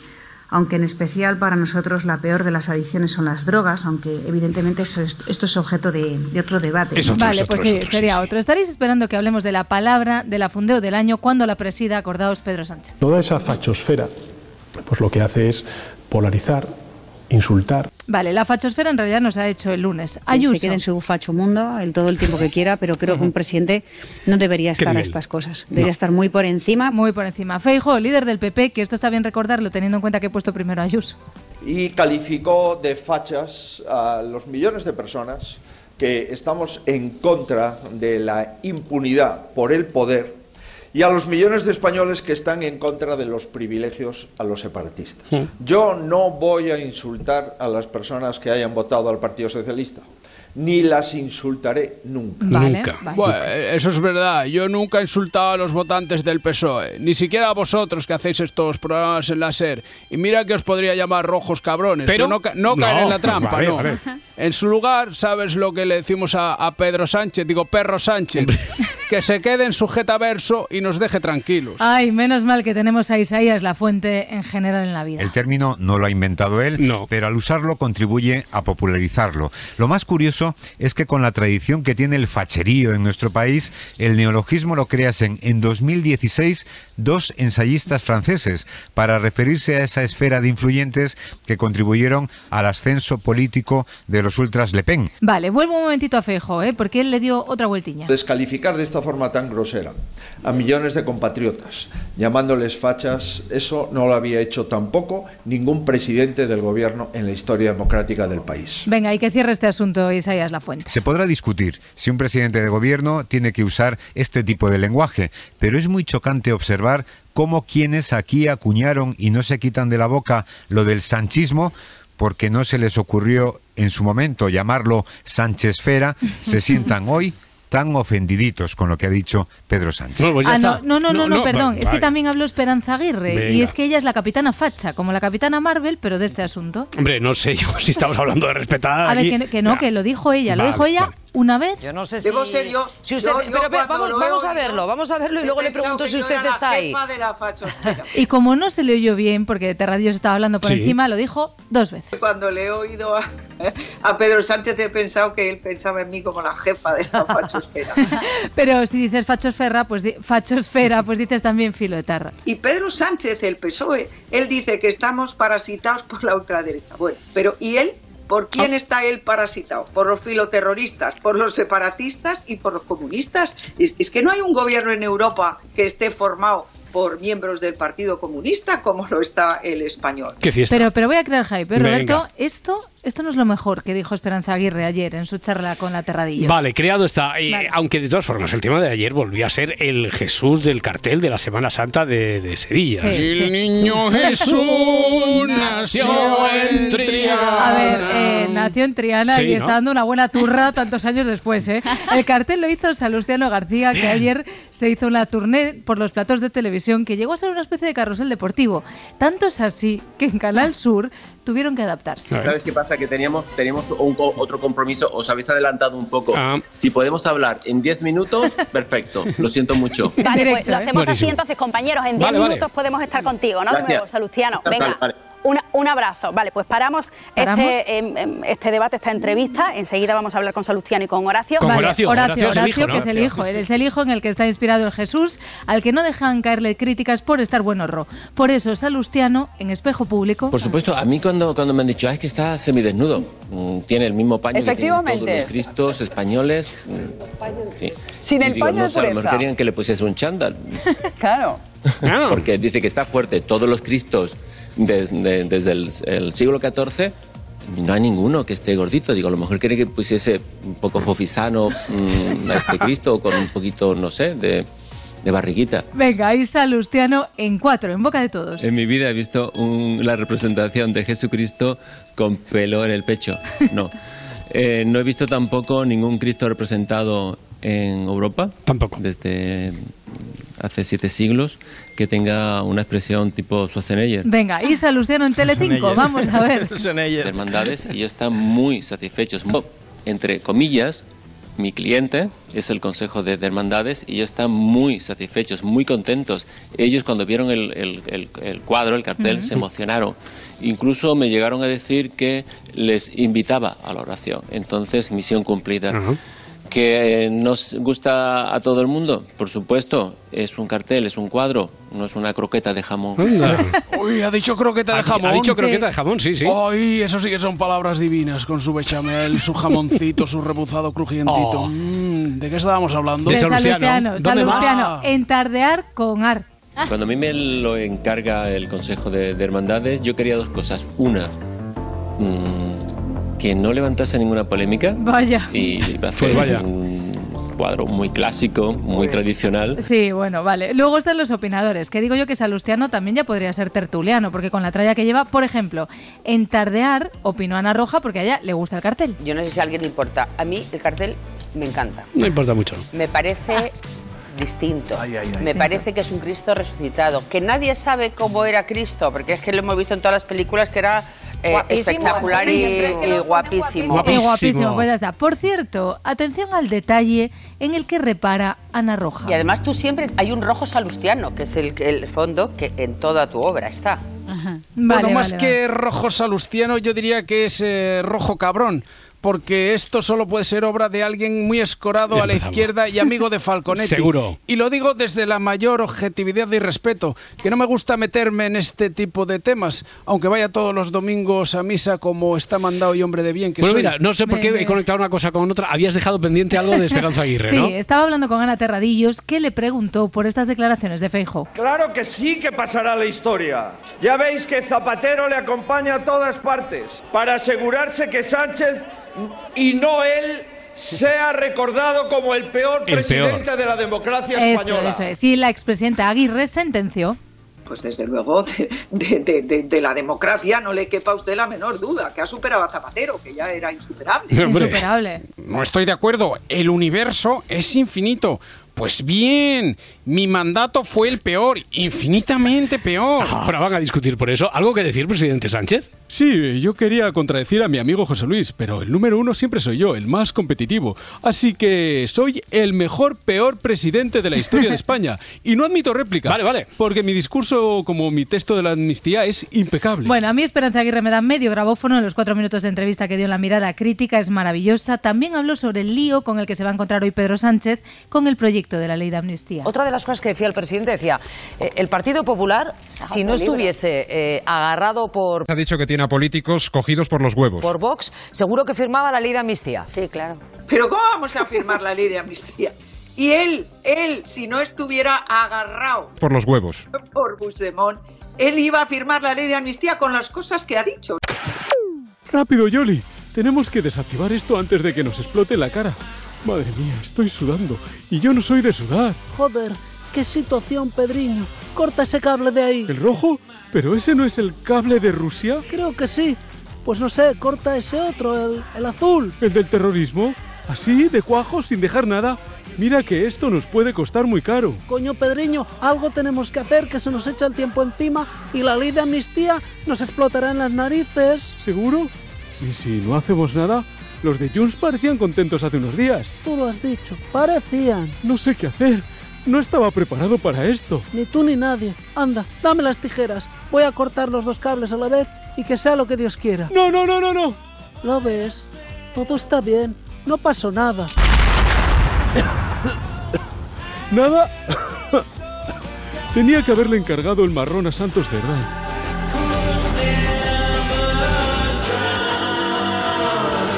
aunque en especial para nosotros la peor de las adicciones son las drogas, aunque evidentemente eso es- esto es objeto de, de otro debate. vale, pues sí, sería otro. Estaréis esperando que hablemos de la palabra de la fundeo del año cuando la presida, acordaos, Pedro Sánchez. Toda esa fachosfera, pues lo que hace es polarizar, insultar. Vale, la fachosfera en realidad nos ha hecho el lunes. Se Ayuso. quede en su facho mundo el todo el tiempo que quiera, pero creo que un presidente no debería ¿Qué estar a estas cosas. Debería estar muy por encima. Muy por encima. Feijo, líder del PP, que esto está bien recordarlo teniendo en cuenta que he puesto primero a Ayuso. y calificó de fachas a los millones de personas que estamos en contra de la impunidad por el poder y a los millones de españoles que están en contra de los privilegios a los separatistas. Yo no voy a insultar a las personas que hayan votado al Partido Socialista, ni las insultaré nunca. Nunca. Bueno, eso es verdad. Yo nunca he insultado a los votantes del PSOE, ni siquiera a vosotros que hacéis estos programas en la SER. Y mira que os podría llamar rojos cabrones, Pero- pero, no, ca- no No, caer en la trampa, vale, no. vale. En su lugar, ¿sabes lo que le decimos a, a Pedro Sánchez? Digo, perro Sánchez. Que se quede en su verso y nos deje tranquilos. Ay, menos mal que tenemos a Isaías la fuente en general en la vida. El término no lo ha inventado él, pero al usarlo contribuye a popularizarlo. Lo más curioso es que con la tradición que tiene el facherío en nuestro país, el neologismo lo creasen en 2016 dos ensayistas franceses para referirse a esa esfera de influyentes que contribuyeron al ascenso político de los ultras Le Pen. Vale, vuelvo un momentito a Feijo, ¿eh? porque él le dio otra vueltiña. Descalificar de esta forma tan grosera a millones de compatriotas, llamándoles fachas, eso no lo había hecho tampoco ningún presidente del gobierno en la historia democrática del país. Venga, y que cierre este asunto Isaías la fuente. Se podrá discutir si un presidente de gobierno tiene que usar este tipo de lenguaje, pero es muy chocante observar cómo quienes aquí acuñaron y no se quitan de la boca lo del sanchismo, porque no se les ocurrió en su momento llamarlo Sánchezfera, se sientan hoy tan ofendiditos con lo que ha dicho Pedro Sánchez. Ah, no, no, no, no, no, perdón. Es que también habló Esperanza Aguirre. Y es que ella es la capitana facha, como la capitana Marvel, pero de este asunto. Hombre, no sé yo si estamos hablando de respetar. A ver, que, que no, que lo dijo ella. Lo Vale, dijo ella vale. Una vez. Yo no sé si... Digo serio, si usted, yo- yo pero, vamos, a verlo, vamos a verlo y luego le pregunto si yo usted está ahí. Y como no se le oyó bien, porque Terradillo se estaba hablando por Sí. encima, lo dijo dos veces. Cuando le he oído a, a Pedro Sánchez he pensado que él pensaba en mí como la jefa de la fachosfera. Pero si dices fachosfera, pues, di- fachosfera, pues dices también filo de tarra. Y Pedro Sánchez, el PSOE, él dice que estamos parasitados por la ultraderecha. Bueno, pero ¿y él? ¿Por quién está él parasitado? ¿Por los filoterroristas? ¿Por los separatistas y por los comunistas? Es, es que no hay un gobierno en Europa que esté formado por miembros del Partido Comunista como lo está el español. Pero, pero voy a crear hype, ¿eh, Venga. Roberto. Esto esto no es lo mejor que dijo Esperanza Aguirre ayer en su charla con la Terradillos. Vale, creado está. Eh, Vale. Aunque de todas formas, el tema de ayer volvió a ser el Jesús del cartel de la Semana Santa de, de Sevilla. Sí, Si sí. el niño Jesús nació en Triana. A ver, eh, nació en Triana Sí, y ¿no? está dando una buena turra tantos años después. ¿eh? El cartel lo hizo Salustiano García, que ayer se hizo una tournée por los platos de televisión que llegó a ser una especie de carrusel deportivo. Tanto es así que en Canal Sur tuvieron que adaptarse. ¿Sabes qué pasa? Que teníamos, teníamos un co- otro compromiso, os habéis adelantado un poco. Ah. Si podemos hablar en 10 minutos, perfecto, lo siento mucho. Vale, pues lo hacemos así entonces, compañeros. En 10 Vale, vale. minutos podemos estar contigo, ¿no? De nuevo, Salustiano. Vale, Venga, vale. Una- un abrazo. Vale, pues paramos, ¿Paramos? Este, em, em, este debate, esta entrevista. Enseguida vamos a hablar con Salustiano y con Horacio. Vale, Horacio, Horacio es hijo, que es el hijo, él es el hijo en el que está inspirado el Jesús, al que no dejan caerle críticas por estar buenorro. Por eso, Salustiano, en espejo público, Por supuesto, a mí cuando, cuando me han dicho, "Ah, es que está semidesnudo, mm, tiene el mismo paño que tienen todos Efectivamente. los cristos españoles. sí. Sin Y el digo, paño no de sé, a lo mejor pureza. querían que le pusiese un chándal. Claro. Porque dice que está fuerte. Todos los cristos desde, desde el, el siglo XIV, no hay ninguno que esté gordito. Digo, a lo mejor quiere que pusiese un poco fofisano mm, a este Cristo, con un poquito, no sé, de, de barriguita. venga, ahí Salustiano en cuatro, en boca de todos. En mi vida he visto un- la representación de Jesucristo con pelo en el pecho. No. Eh, no he visto tampoco ningún Cristo representado en Europa. Tampoco. Desde hace siete siglos que tenga una expresión tipo Schwarzenegger. Venga, y Salustiano en Telecinco, vamos a ver. de hermandades y ellos están muy satisfechos. Entre comillas, mi cliente es el Consejo de, de Hermandades y ellos están muy satisfechos, muy contentos. Ellos cuando vieron el, el- el- el cuadro, el cartel, se emocionaron. Incluso me llegaron a decir que les invitaba a la oración. Entonces, misión cumplida. ¿Que eh, nos gusta a todo el mundo? Por supuesto, es un cartel, es un cuadro, no es una croqueta de jamón. Uy, ha dicho croqueta de jamón. ha dicho croqueta de jamón, sí, sí. Ay, eso sí que son palabras divinas, con su bechamel, su jamoncito, su rebuzado crujientito. Oh. Mm, ¿De qué estábamos hablando? De Salustiano, Salustiano, Ah. entardear con ar. Cuando a mí me lo encarga el Consejo de, de Hermandades, yo quería dos cosas. Una, mm, que no levantase ninguna polémica Vaya. y iba a Pues hacer vaya. un cuadro muy clásico, muy tradicional. Sí, bueno, vale. Luego están los opinadores, que digo yo que Salustiano también ya podría ser tertuliano, porque con la tralla que lleva, por ejemplo, en Tardear opinó Ana Roja porque a ella le gusta el cartel. Yo no sé si a alguien le importa. A mí el cartel me encanta. No importa mucho. Me parece distinto. Me parece que es un Cristo resucitado. Que nadie sabe cómo era Cristo, porque es que lo hemos visto en todas las películas que era eh, Guapísimo, espectacular y, y ponen guapísimo. Y guapísimo, pues ya está. Por cierto, atención al detalle en el que repara Ana Roja. Y además tú siempre hay un rojo salustiano, que es el, el fondo que en toda tu obra está. bueno, Vale, más vale, que rojo salustiano, yo diría que es eh, rojo cabrón. Porque esto solo puede ser obra de alguien muy escorado a la izquierda y amigo de Falconetti. Seguro. Y lo digo desde la mayor objetividad y respeto, que no me gusta meterme en este tipo de temas, aunque vaya todos los domingos a misa como está mandado y hombre de bien que Bueno, soy. mira, no sé por qué he conectado una cosa con otra. Habías dejado pendiente algo de Esperanza Aguirre, Sí, ¿no? estaba hablando con Ana Terradillos, que le preguntó por estas declaraciones de Feijo. Claro que sí que pasará la historia. Ya veis que Zapatero le acompaña a todas partes para asegurarse que Sánchez y no él sea recordado como el peor El presidente peor. de la democracia Esto, española. eso es. Y la expresidenta Aguirre sentenció. Pues desde luego de, de- de- de- de la democracia no le quepa a usted la menor duda, que ha superado a Zapatero, que ya era insuperable. Insuperable. No estoy de acuerdo. El universo es infinito. Pues bien, mi mandato fue el peor, infinitamente peor. Ahora van a discutir por eso. ¿Algo que decir, presidente Sánchez? Sí, yo quería contradecir a mi amigo José Luis, pero el número uno siempre soy yo, el más competitivo. Así que soy el mejor, peor presidente de la historia de España. Y no admito réplica. Vale, vale. Porque mi discurso, como mi texto de la amnistía, es impecable. Bueno, a mí Esperanza Aguirre me da medio grabófono en los cuatro minutos de entrevista que dio en la mirada crítica, es maravillosa. También habló sobre el lío con el que se va a encontrar hoy Pedro Sánchez con el proyecto de la ley de amnistía. Otra de las cosas que decía el presidente decía, eh, el Partido Popular, si no estuviese eh, agarrado por, Ha dicho que tiene a políticos cogidos por los huevos. por Vox, seguro que firmaba la ley de amnistía. Sí, claro. Pero ¿cómo vamos a firmar la ley de amnistía? Y él, él, si no estuviera agarrado Por los huevos. por Puigdemont, él iba a firmar la ley de amnistía con las cosas que ha dicho. Rápido, Yoli. Tenemos que desactivar esto antes de que nos explote la cara. Madre mía, estoy sudando. Y yo no soy de sudar. Joder, qué situación, Pedriño. Corta ese cable de ahí. ¿El rojo? ¿Pero ese no es el cable de Rusia? Creo que sí. Pues no sé, corta ese otro, el, el azul. ¿El del terrorismo? ¿Así, de cuajo, sin dejar nada? Mira que esto nos puede costar muy caro. Coño, Pedriño, algo tenemos que hacer que se nos echa el tiempo encima y la ley de amnistía nos explotará en las narices. ¿Seguro? ¿Y si no hacemos nada? Los de Junts parecían contentos hace unos días. Tú lo has dicho, parecían. No sé qué hacer. No estaba preparado para esto. Ni tú ni nadie. Anda, dame las tijeras. Voy a cortar los dos cables a la vez y que sea lo que Dios quiera. No, no, no, no, no. ¿Lo ves? Todo está bien. No pasó nada. ¿Nada? Tenía que haberle encargado el marrón a Santos de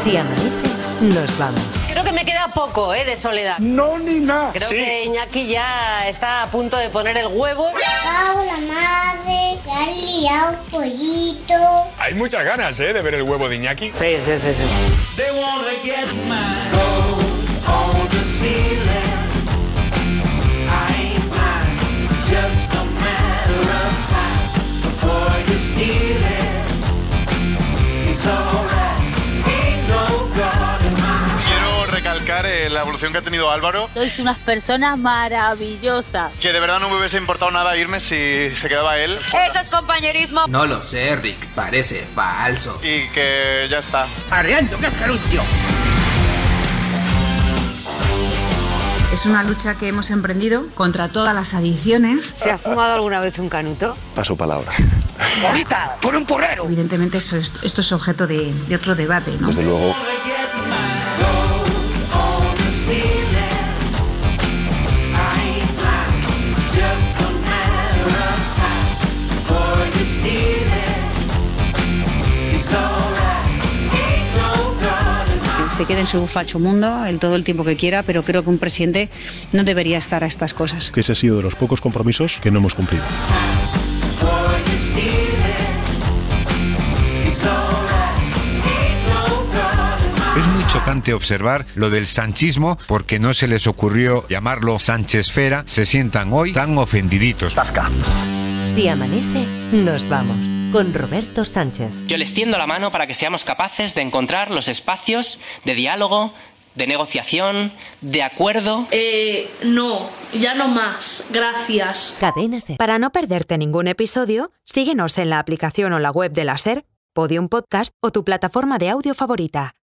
Si amanece, nos vamos. Creo que me queda poco, ¿eh? De soledad. No, ni nada. Creo que Iñaki ya está a punto de poner el huevo. la madre, ha liado pollito. Hay muchas ganas, ¿eh? De ver el huevo de Iñaki. Sí, sí, sí, sí. Tenido Álvaro. Sois unas personas maravillosas. Que de verdad no me hubiese importado nada irme si se quedaba él. Eso es compañerismo. No lo sé, Rick. Parece falso. Y que ya está. Arreando, que es. Es una lucha que hemos emprendido contra todas las adicciones. ¿Se ha fumado alguna vez un canuto? Paso palabra. ¡Bonita! ¡Por un porrero! Evidentemente eso es- esto es objeto de, de otro debate, ¿no? Desde luego. Se quede en su facho mundo el todo el tiempo que quiera, pero creo que un presidente no debería estar a estas cosas. Que ese ha sido de los pocos compromisos que no hemos cumplido. Es muy chocante observar lo del sanchismo porque no se les ocurrió llamarlo Sánchezfera. Se sientan hoy tan ofendiditos. Si amanece, nos vamos. Con Roberto Sánchez. Yo les tiendo la mano para que seamos capaces de encontrar los espacios de diálogo, de negociación, de acuerdo. Eh, no, ya no más. Gracias. Cadena Ser. Para no perderte ningún episodio, síguenos en la aplicación o la web de la Ser, Podium Podcast o tu plataforma de audio favorita.